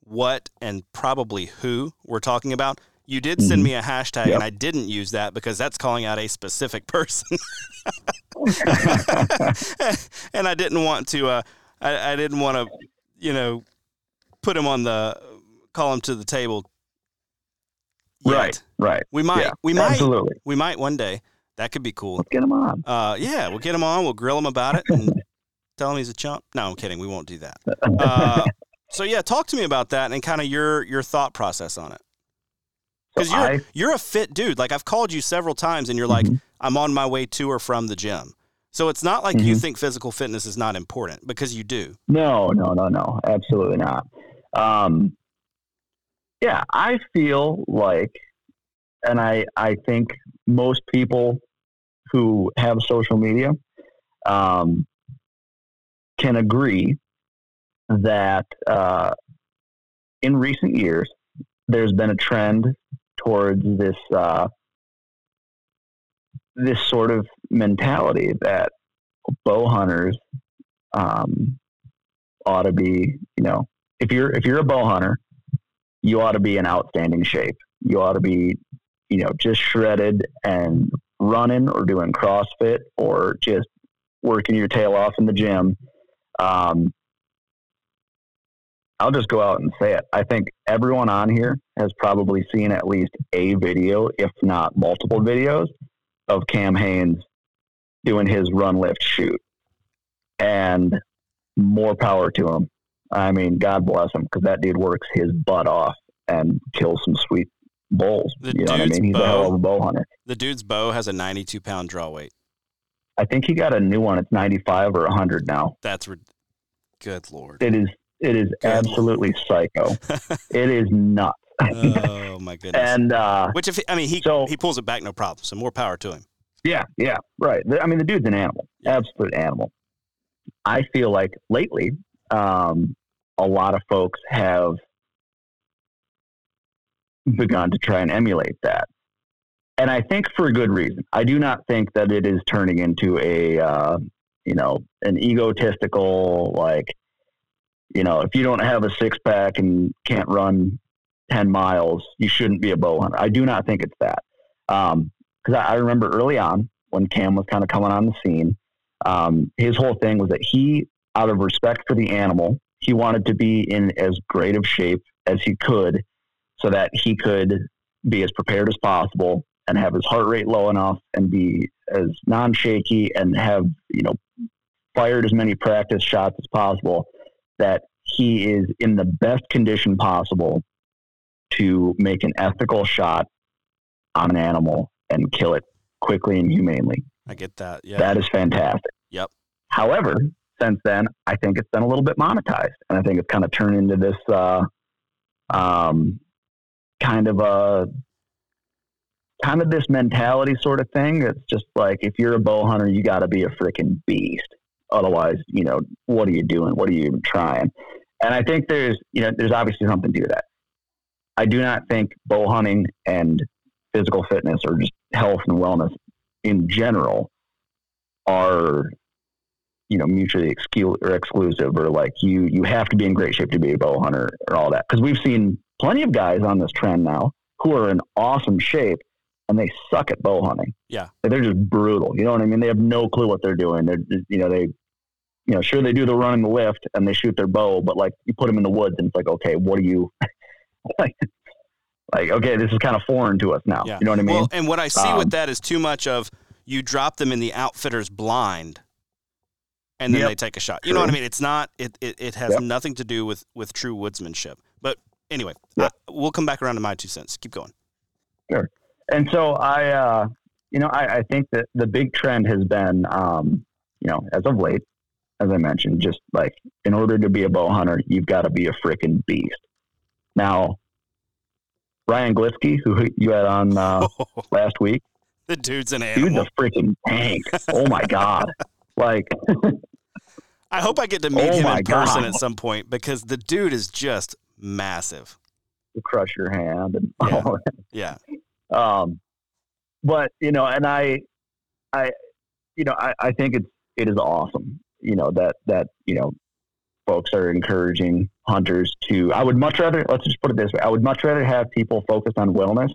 what and probably who we're talking about. You did send mm-hmm. me a hashtag, yep. and I didn't use that because that's calling out a specific person. and I didn't want to. Uh, I, I didn't want to, you know, put him on the call him to the table. Yet. Right. Right. We might. Yeah, we might. Absolutely. We might one day. That could be cool. Let's get him on. Uh, yeah, we'll get him on. We'll grill him about it and tell him he's a chump. No, I'm kidding. We won't do that. Uh, so yeah, talk to me about that and kind of your your thought process on it. Because so you're I, you're a fit dude. Like I've called you several times, and you're mm-hmm. like, I'm on my way to or from the gym. So it's not like mm-hmm. you think physical fitness is not important because you do. No, no, no, no, absolutely not. Um, yeah, I feel like, and I I think most people who have social media um, can agree that uh, in recent years there's been a trend towards this uh, this sort of mentality that bow hunters um, ought to be, you know, if you're if you're a bow hunter, you ought to be in outstanding shape. You ought to be, you know, just shredded and running or doing CrossFit or just working your tail off in the gym. Um, I'll just go out and say it. I think everyone on here has probably seen at least a video, if not multiple videos, of Cam Hanes doing his run, lift, shoot. And more power to him. I mean, God bless him because that dude works his butt off and kills some sweet bulls. The you know what I mean? He's bow, a hell of a bow hunter. The dude's bow has a 92 pound draw weight. I think he got a new one. It's 95 or 100 now. That's re- good lord. It is. It is good absolutely psycho. it is nuts. oh my goodness! and uh, which, if I mean, he so, he pulls it back, no problem. So more power to him. Yeah, yeah, right. I mean, the dude's an animal, absolute animal. I feel like lately, um, a lot of folks have begun to try and emulate that, and I think for a good reason. I do not think that it is turning into a uh, you know an egotistical like you know if you don't have a six pack and can't run 10 miles, you shouldn't be a bow hunter. I do not think it's that. Um, I, I, remember early on when Cam was kind of coming on the scene, um, his whole thing was that he, out of respect for the animal, he wanted to be in as great of shape as he could so that he could be as prepared as possible and have his heart rate low enough and be as non shaky and have, you know, fired as many practice shots as possible that he is in the best condition possible to make an ethical shot on an animal and kill it quickly and humanely. I get that. Yeah. That is fantastic. Yep. However, since then, I think it's been a little bit monetized. And I think it's kind of turned into this uh, um, kind of a kind of this mentality sort of thing. It's just like if you're a bow hunter, you got to be a freaking beast. Otherwise, you know, what are you doing? What are you even trying? And I think there's, you know, there's obviously something to that. I do not think bow hunting and physical fitness or just health and wellness in general are you know mutually exclu- or exclusive or like you you have to be in great shape to be a bow hunter or all that because we've seen plenty of guys on this trend now who are in awesome shape and they suck at bow hunting yeah they're just brutal you know what i mean they have no clue what they're doing they're just, you know they you know sure they do the run and the lift and they shoot their bow but like you put them in the woods and it's like okay what are you like, like, okay, this is kind of foreign to us now. Yeah. You know what I mean? Well, and what I see um, with that is too much of you drop them in the outfitter's blind and then yep. they take a shot. You True. know what I mean? It's not it it, it has yep. nothing to do with with true woodsmanship. But anyway, yep. I, we'll come back around to my two cents. Keep going. Sure. And so I uh you know, I, I think that the big trend has been um, you know, as of late, as I mentioned, just like in order to be a bow hunter, you've got to be a freaking beast. Now, Ryan Glitzky, who you had on uh, last week, the dude's an animal. Dude's a freaking tank. Oh my god! Like, I hope I get to meet oh him in person god. at some point because the dude is just massive. Crush your hand and yeah. yeah. Um, but you know, and I, I, you know, I, I think it's it is awesome. You know that that you know, folks are encouraging hunters to. I would much rather let's just put it this way. I would much rather have people focus on wellness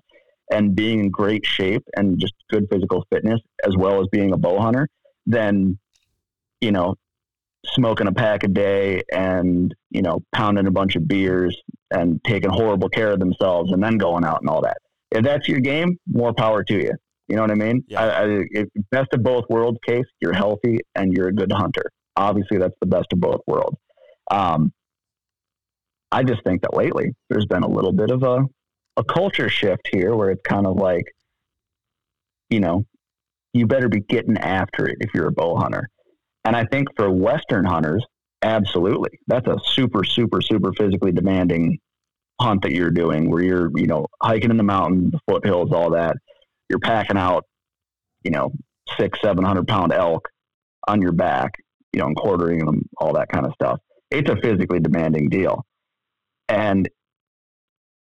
and being in great shape and just good physical fitness as well as being a bow hunter than you know smoking a pack a day and you know pounding a bunch of beers and taking horrible care of themselves and then going out and all that if that's your game more power to you you know what i mean yeah. I, I, best of both worlds case you're healthy and you're a good hunter obviously that's the best of both worlds um, i just think that lately there's been a little bit of a a culture shift here where it's kind of like, you know, you better be getting after it if you're a bow hunter. And I think for Western hunters, absolutely. That's a super, super, super physically demanding hunt that you're doing where you're, you know, hiking in the mountains, the foothills, all that. You're packing out, you know, six, seven hundred pound elk on your back, you know, and quartering them, all that kind of stuff. It's a physically demanding deal. And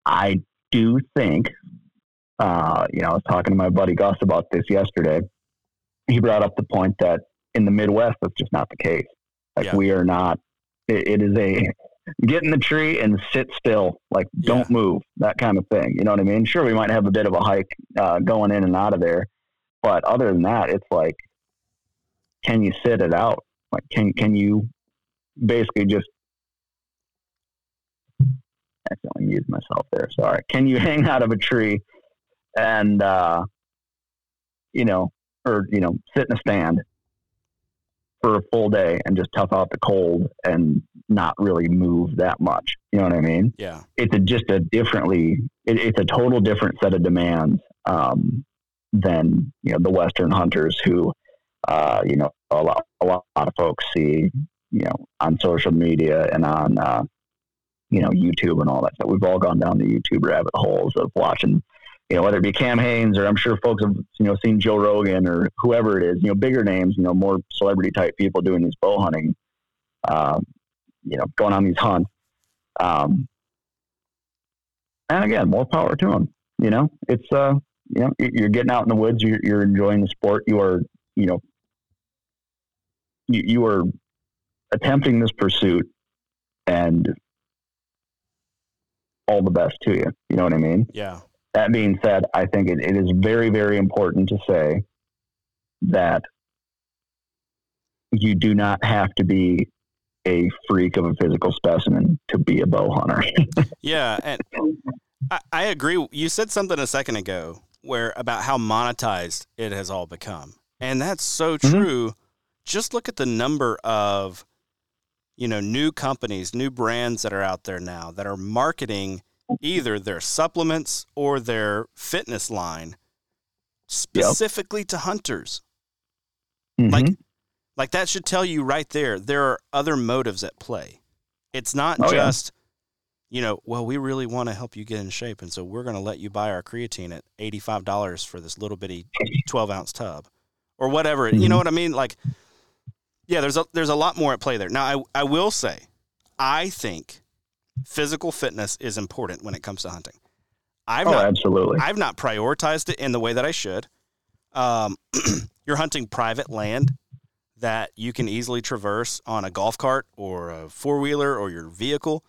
I do think, uh, you know, I was talking to my buddy Gus about this yesterday. He brought up the point that in the Midwest, that's just not the case. Like yeah. we are not. It, it is a get in the tree and sit still, like don't move, that kind of thing. You know what I mean? Sure, we might have a bit of a hike uh, going in and out of there, but other than that, it's like, can you sit it out? Like, can can you basically just I accidentally muted myself there. Sorry. Can you hang out of a tree and, uh, you know, or, you know, sit in a stand for a full day and just tough out the cold and not really move that much? You know what I mean? Yeah. It's a, just a differently, it, it's a total different set of demands um, than, you know, the Western hunters who, uh, you know, a lot, a lot, of folks see, you know, on social media and on, uh, you know, YouTube and all that stuff. We've all gone down the YouTube rabbit holes of watching, you know, whether it be Cam Hanes or I'm sure folks have, you know, seen Joe Rogan or whoever it is, you know, bigger names, you know, more celebrity type people doing these bow hunting, um, you know, going on these hunts. Um, and again, more power to them. You know, it's, uh, you know, you're getting out in the woods, you're, you're enjoying the sport. You are, you know, you, you are attempting this pursuit and all the best to you. You know what I mean? Yeah. That being said, I think it, it is very, very important to say that you do not have to be a freak of a physical specimen to be a bow hunter. yeah, and I, I, agree. You said something a second ago where about how monetized it has all become, and that's so mm-hmm. true. Mm-hmm. Just look at the number of you know, new companies, new brands that are out there now that are marketing either their supplements or their fitness line specifically yep. to hunters. Mm-hmm. Like like that should tell you right there there are other motives at play. It's not oh, just yeah. you know, well, we really want to help you get in shape, and so we're going to let you buy our creatine at eighty-five dollars for this little bitty twelve ounce tub, or whatever. Mm-hmm. You know what I mean? Like, yeah, there's a there's a lot more at play there. Now, I I will say, I think physical fitness is important when it comes to hunting. I've oh, not, absolutely. I've not prioritized it in the way that I should. Um, you're hunting private land that you can easily traverse on a golf cart or a four wheeler or your vehicle.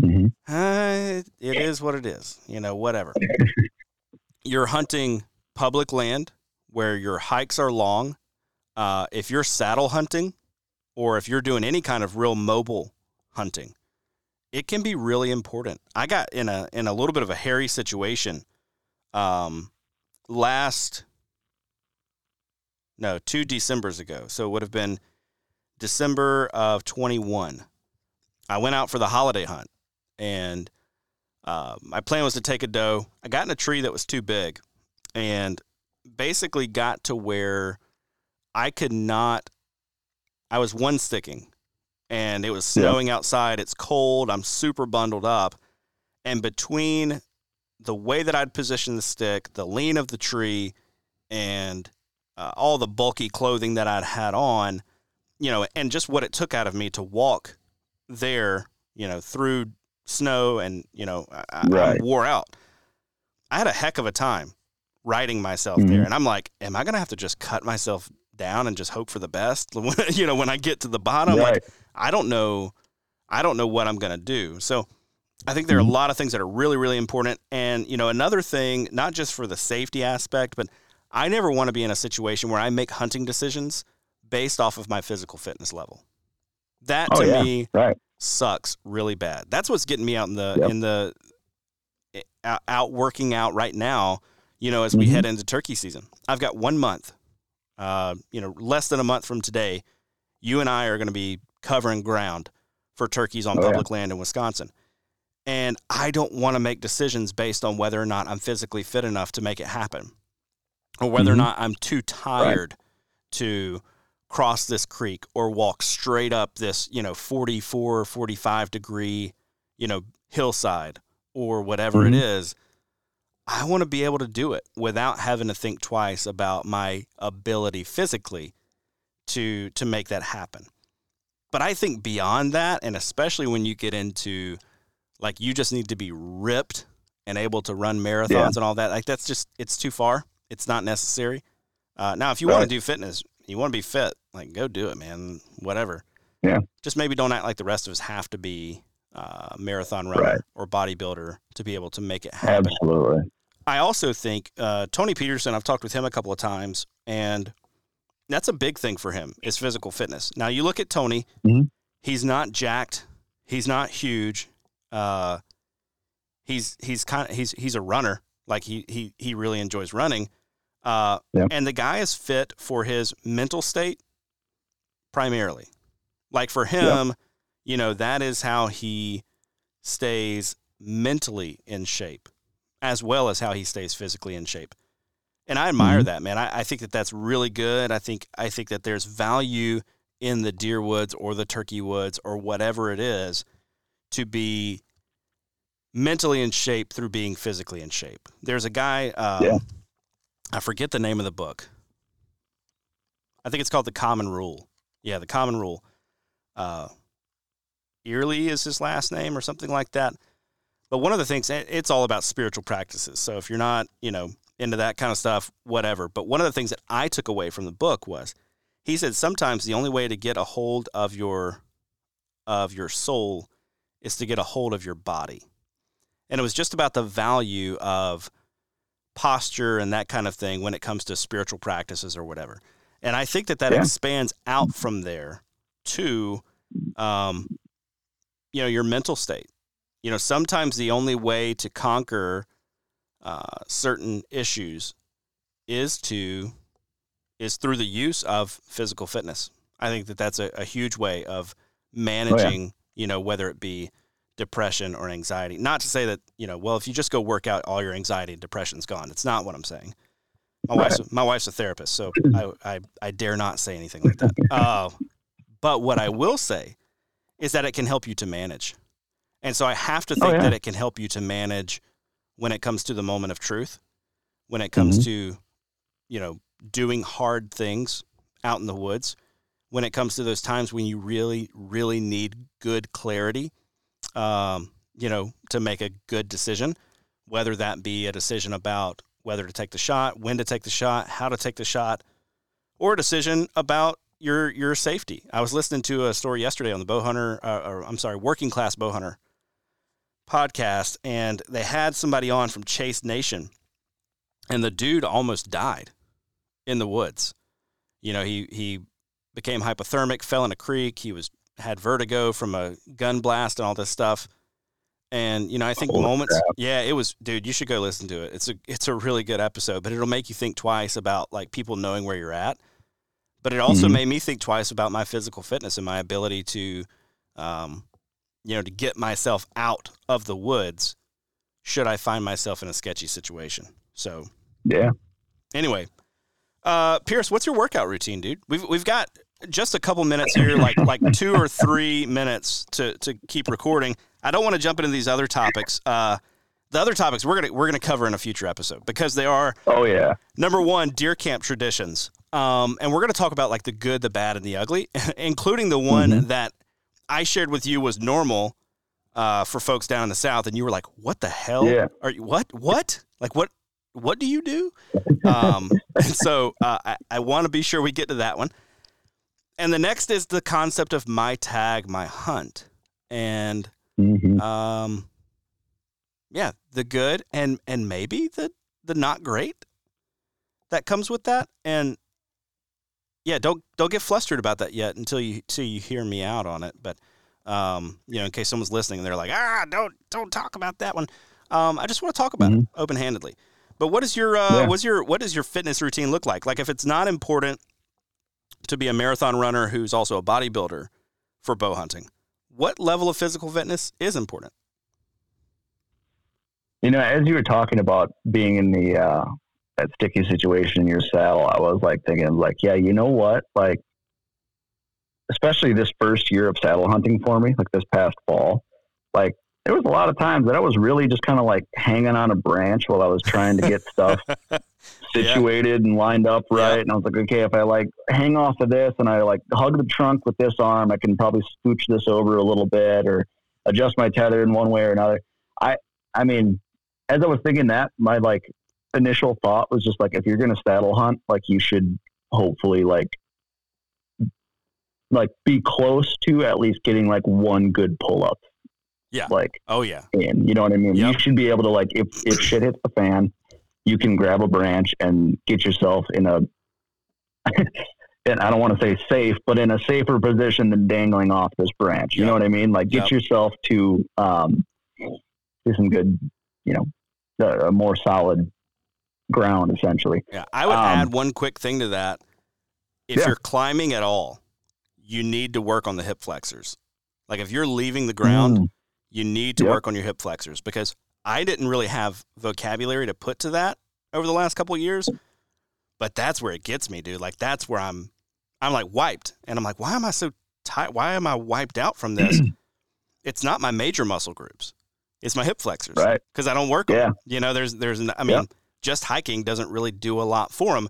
Mm-hmm. Uh, it is what it is. You know, whatever. you're hunting public land where your hikes are long uh, if you're saddle hunting or if you're doing any kind of real mobile hunting, it can be really important. I got in a in a little bit of a hairy situation um, last no, two Decembers ago. So it would have been December of 21. I went out for the holiday hunt and uh, my plan was to take a doe. I got in a tree that was too big and basically got to where I could not, I was one sticking and it was snowing yeah. outside. It's cold. I'm super bundled up. And between the way that I'd positioned the stick, the lean of the tree, and uh, all the bulky clothing that I'd had on, you know, and just what it took out of me to walk there, you know, through snow and, you know, I, right. I wore out. I had a heck of a time riding myself mm-hmm. there. And I'm like, am I going to have to just cut myself down and just hope for the best? you know, when I get to the bottom, right. like, I don't know, I don't know what I'm going to do. So I think there are a mm-hmm. lot of things that are really, really important. And, you know, another thing, not just for the safety aspect, but I never want to be in a situation where I make hunting decisions based off of my physical fitness level. That oh, to yeah. me right. sucks really bad. That's what's getting me out in the yep. in the eh, out working out right now. You know, as we mm-hmm. head into turkey season, I've got one month. Uh, you know, less than a month from today, you and I are going to be covering ground for turkeys on oh, public yeah. land in Wisconsin. And I don't want to make decisions based on whether or not I'm physically fit enough to make it happen or whether mm-hmm. or not I'm too tired right. to cross this creek or walk straight up this, you know, 44, 45 degree, you know, hillside or whatever mm-hmm. it is. I want to be able to do it without having to think twice about my ability physically to to make that happen. But I think beyond that and especially when you get into like you just need to be ripped and able to run marathons yeah. and all that, like that's just it's too far. It's not necessary. Uh, now, if you right. want to do fitness, you want to be fit, like go do it, man. Whatever. Yeah. Just maybe don't act like the rest of us have to be uh, marathon runner right. or bodybuilder to be able to make it happen. Absolutely. I also think uh, Tony Peterson. I've talked with him a couple of times, and that's a big thing for him is physical fitness. Now you look at Tony; mm-hmm. he's not jacked, he's not huge. Uh, he's he's kind of he's he's a runner. Like he he he really enjoys running, uh, yeah. And the guy is fit for his mental state primarily. Like for him, yeah. you know, that is how he stays mentally in shape as well as how he stays physically in shape. And I admire mm-hmm. that, man. I, I think that that's really good. I think I think that there's value in the deer woods or the turkey woods or whatever it is to be mentally in shape through being physically in shape. There's a guy, um, yeah. I forget the name of the book. I think it's called The Common Rule. Yeah, The Common Rule. Uh, Earley is his last name or something like that. But one of the things, it's all about spiritual practices. So if you're not, you know, into that kind of stuff, whatever. But one of the things that I took away from the book was he said sometimes the only way to get a hold of your of your soul is to get a hold of your body. And it was just about the value of posture and that kind of thing when it comes to spiritual practices or whatever. And I think that that yeah. expands out from there to, um, you know, your mental state. You know, sometimes the only way to conquer uh, certain issues is to is through the use of physical fitness. I think that that's a, a huge way of managing. Oh, yeah. You know, whether it be depression or anxiety. Not to say that, you know, well, if you just go work out, all your anxiety and depression's gone. It's not what I'm saying. My right. wife's my wife's a therapist, so I, I, I dare not say anything like that. Uh, but what I will say is that it can help you to manage. And so I have to oh, think oh, yeah. that it can help you to manage when it comes to the moment of truth, when it comes mm-hmm. to, you know, doing hard things out in the woods, when it comes to those times when you really, really need good clarity um, you know, to make a good decision, whether that be a decision about whether to take the shot, when to take the shot, how to take the shot, or a decision about your your safety. I was listening to a story yesterday on the bow hunter, uh, or I'm sorry, working class bow hunter podcast, and they had somebody on from Chase Nation, and the dude almost died in the woods. You know, he he became hypothermic, fell in a creek. He was had vertigo from a gun blast and all this stuff. And you know, I think Holy moments. Crap. Yeah, it was, dude. You should go listen to it. It's a it's a really good episode, but it'll make you think twice about like people knowing where you're at but it also mm-hmm. made me think twice about my physical fitness and my ability to, um, you know, to get myself out of the woods should I find myself in a sketchy situation. So, yeah. Anyway, uh, Pierce, what's your workout routine, dude? We've we've got just a couple minutes here, like like two or three minutes to to keep recording. I don't want to jump into these other topics. Uh, the other topics we're gonna we're gonna cover in a future episode because they are. Oh yeah. Number one, deer camp traditions, um, and we're gonna talk about like the good, the bad, and the ugly, including the one mm-hmm. that I shared with you was normal uh, for folks down in the south, and you were like, "What the hell? Yeah. Are you what? What? Like what? What do you do?" Um, and so uh, I, I want to be sure we get to that one. And the next is the concept of my tag, my hunt, and mm-hmm. um, yeah, the good and and maybe the the not great that comes with that. And yeah, don't don't get flustered about that yet until you until you hear me out on it. But um, you know, in case someone's listening and they're like, ah, don't don't talk about that one. Um, I just want to talk about mm-hmm. it open handedly. But what is your uh, yeah. what's your what does your fitness routine look like? Like if it's not important to be a marathon runner who's also a bodybuilder for bow hunting, what level of physical fitness is important? You know, as you were talking about being in the uh, that sticky situation in your saddle, I was like thinking, like, yeah, you know what, like especially this first year of saddle hunting for me, like this past fall, like there was a lot of times that I was really just kind of like hanging on a branch while I was trying to get stuff situated yeah. and lined up right. Yeah. And I was like, okay, if I like hang off of this and I like hug the trunk with this arm, I can probably scooch this over a little bit or adjust my tether in one way or another. I, I mean, as I was thinking that, my like initial thought was just like, if you're going to saddle hunt, like you should hopefully like like be close to at least getting like one good pull up. Yeah. Like oh yeah. And you know what I mean? Yep. You should be able to like if if shit hits the fan, you can grab a branch and get yourself in a and I don't want to say safe, but in a safer position than dangling off this branch. You yep. know what I mean? Like get yep. yourself to um do some good, you know, a, a more solid ground essentially. Yeah. I would um, add one quick thing to that. If yeah. you're climbing at all, you need to work on the hip flexors. Like if you're leaving the ground, mm. you need to yep. work on your hip flexors because I didn't really have vocabulary to put to that over the last couple years. But that's where it gets me, dude. Like that's where I'm I'm like wiped. And I'm like, why am I so tight? Why am I wiped out from this? it's not my major muscle groups. It's my hip flexors. Right. Because I don't work yeah. them. You know, there's there's I mean, yep. Just hiking doesn't really do a lot for them.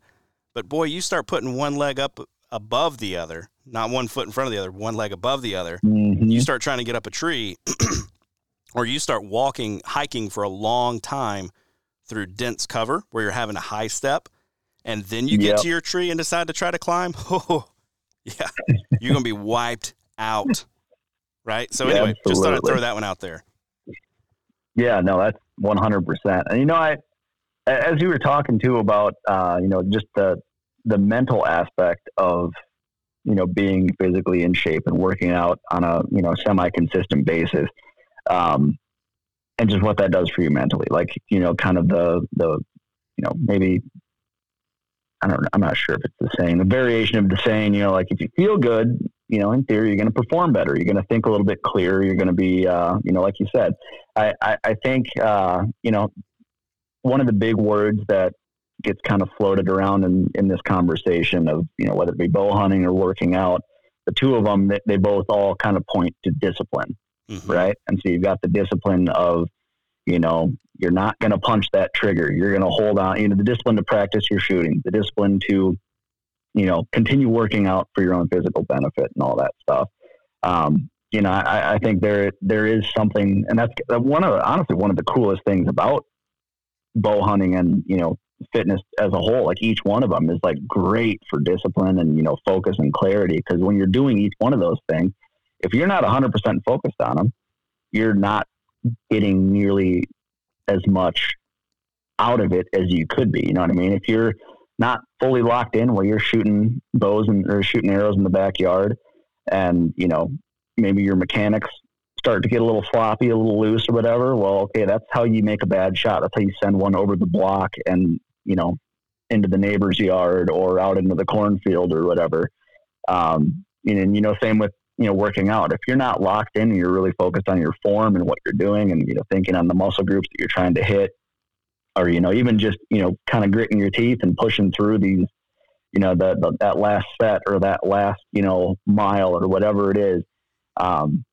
But boy, you start putting one leg up above the other, not one foot in front of the other, one leg above the other, mm-hmm. you start trying to get up a tree, or you start walking, hiking for a long time through dense cover where you're having a high step, and then you get yep. to your tree and decide to try to climb. Oh, yeah, you're gonna be wiped out, right? So yeah, anyway, absolutely. just thought I'd throw that one out there. Yeah, no, that's 100. percent And you know, I as you were talking too about, uh, you know, just the the mental aspect of you know being physically in shape and working out on a you know semi consistent basis um, and just what that does for you mentally like you know kind of the the you know maybe I don't I'm not sure if it's the saying the variation of the saying you know like if you feel good you know in theory you're going to perform better you're going to think a little bit clearer you're going to be uh, you know like you said I I, I think uh, you know one of the big words that gets kind of floated around in, in this conversation of, you know, whether it be bow hunting or working out, the two of them, they, they both all kind of point to discipline, mm-hmm. right? And so you've got the discipline of, you know, you're not going to punch that trigger. You're going to hold on, you know, the discipline to practice your shooting, the discipline to, you know, continue working out for your own physical benefit and all that stuff. Um, you know, I, I think there there is something, and that's one of honestly one of the coolest things about bow hunting and you know fitness as a whole, like each one of them is like great for discipline and, you know, focus and clarity. Cause when you're doing each one of those things, if you're not 100% focused on them, you're not getting nearly as much out of it as you could be. You know what I mean? If you're not fully locked in where you're shooting bows and or shooting arrows in the backyard and, you know, maybe your mechanics start to get a little floppy, a little loose or whatever, well, okay, that's how you make a bad shot. That's how you send one over the block and, you know, into the neighbor's yard or out into the cornfield or whatever. Um, and, you know, same with, you know, working out. If you're not locked in and you're really focused on your form and what you're doing and, you know, thinking on the muscle groups that you're trying to hit, or, you know, even just, you know, kind of gritting your teeth and pushing through these, you know, the, the that last set or that last, you know, mile or whatever it is, um,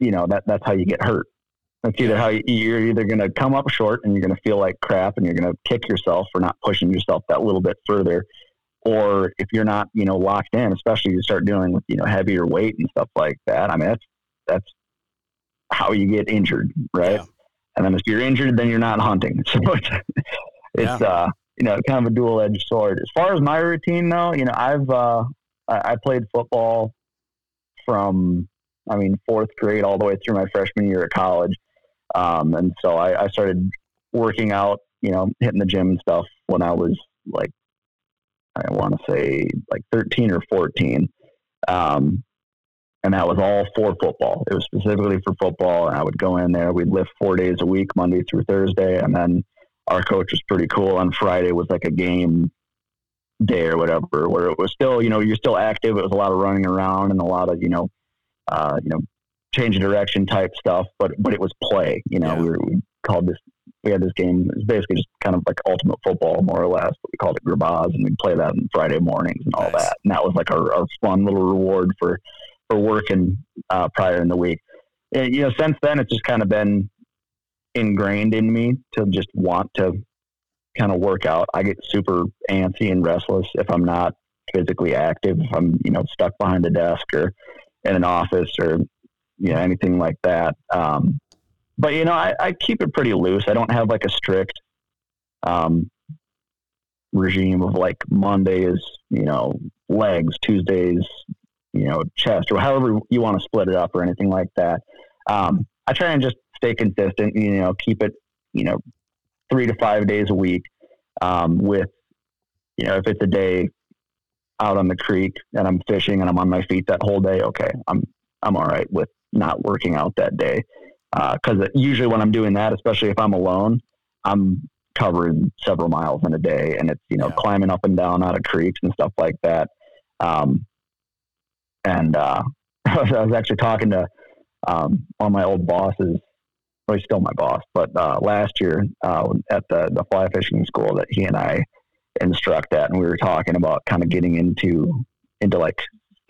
you know, that, that's how you get hurt. That's either how you, you're either going to come up short and you're going to feel like crap and you're going to kick yourself for not pushing yourself that little bit further. Or if you're not, you know, locked in, especially you start dealing with, you know, heavier weight and stuff like that. I mean, that's, that's how you get injured. Right. Yeah. And then if you're injured, then you're not hunting. So it's, it's, yeah. uh, you know, kind of a dual edged sword. As far as my routine though, you know, I've, uh, I, I played football from, I mean, fourth grade all the way through my freshman year at college. Um, and so I, I started working out, you know, hitting the gym and stuff when I was like, I want to say like 13 or 14. Um, and that was all for football. It was specifically for football. And I would go in there. We'd lift four days a week, Monday through Thursday. And then our coach was pretty cool. On Friday was like a game day or whatever, where it was still, you know, you're still active. It was a lot of running around and a lot of, you know, uh, you know, change of direction type stuff, but but it was play. You know, yeah. we, were, we called this. We had this game. It was basically just kind of like ultimate football, more or less. But we called it Grabaz, and we'd play that on Friday mornings and all nice. that. And that was like our, our fun little reward for for working uh, prior in the week. And, you know, since then it's just kind of been ingrained in me to just want to kind of work out. I get super antsy and restless if I'm not physically active. If I'm you know stuck behind a desk or in an office or you know, anything like that. Um, but you know, I, I, keep it pretty loose. I don't have like a strict um, regime of like Monday is you know legs, Tuesdays you know chest, or however you want to split it up or anything like that. Um, I try and just stay consistent. You know, keep it you know three to five days a week. Um, with you know, if it's a day out on the creek and I'm fishing and I'm on my feet that whole day, okay, I'm I'm all right with not working out that day. Because uh, usually when I'm doing that, especially if I'm alone, I'm covering several miles in a day, and it's you know yeah. climbing up and down out of creeks and stuff like that. Um, and uh, I was actually talking to um, one of my old bosses. Well, he's still my boss, but uh, last year uh, at the the fly fishing school that he and I instruct that. and we were talking about kind of getting into into like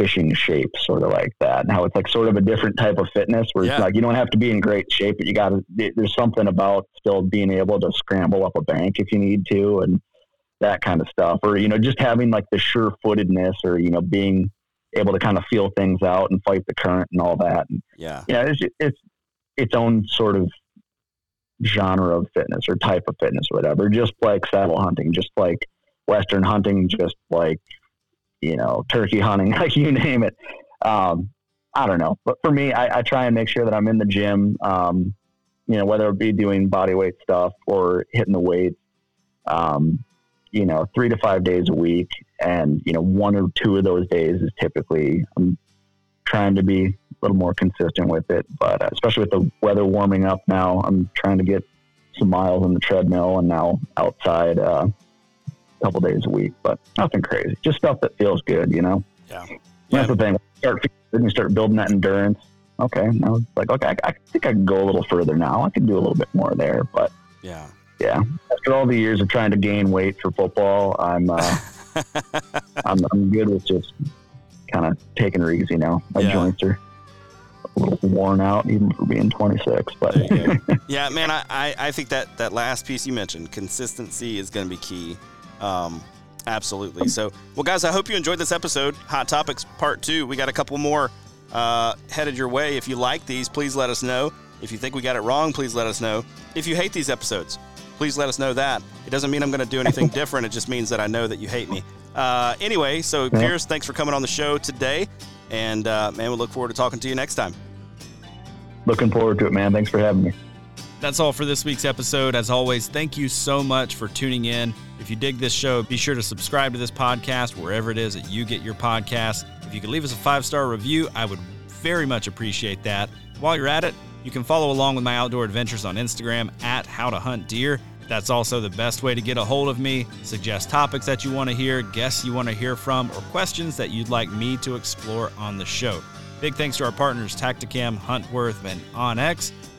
fishing shape, sort of like that, and how it's like sort of a different type of fitness where yeah. it's like you don't have to be in great shape, but you got to. There's something about still being able to scramble up a bank if you need to, and that kind of stuff, or you know, just having like the sure footedness, or you know, being able to kind of feel things out and fight the current and all that. And, yeah, yeah, it's it's its own sort of genre of fitness or type of fitness or whatever. Just like saddle hunting, just like western hunting, just like you know, turkey hunting, like you name it. Um, I don't know, but for me, I, I, try and make sure that I'm in the gym. Um, you know, whether it be doing body weight stuff or hitting the weights. Um, you know, three to five days a week, and you know, one or two of those days is typically I'm trying to be a little more consistent with it. But uh, especially with the weather warming up now, I'm trying to get some miles on the treadmill and now outside. Uh, couple days a week, but nothing crazy. Just stuff that feels good, you know. Yeah, that's the thing. Start then you start building that endurance. Okay, now it's like okay, I, I think I can go a little further now. I can do a little bit more there, but yeah, yeah. After all the years of trying to gain weight for football, I'm uh, I'm, I'm good with just kind of taking it easy now. My yeah. joints are a little worn out even for being 26 but yeah man I, I, I think that that last piece you mentioned consistency is going to be key um, absolutely. So, well, guys, I hope you enjoyed this episode. Hot Topics Part 2. We got a couple more uh, headed your way. If you like these, please let us know. If you think we got it wrong, please let us know. If you hate these episodes, please let us know that. It doesn't mean I'm going to do anything different. It just means that I know that you hate me. Uh, anyway, so yeah. Pierce, thanks for coming on the show today. And, uh, man, we look forward to talking to you next time. Looking forward to it, man. Thanks for having me. That's all for this week's episode. As always, thank you so much for tuning in. If you dig this show, be sure to subscribe to this podcast wherever it is that you get your podcast. If you could leave us a five star review, I would very much appreciate that. While you're at it, you can follow along with my outdoor adventures on Instagram at How to Hunt Deer. That's also the best way to get a hold of me, suggest topics that you want to hear, guests you want to hear from, or questions that you'd like me to explore on the show. Big thanks to our partners Tactacam, Huntworth, and OnX.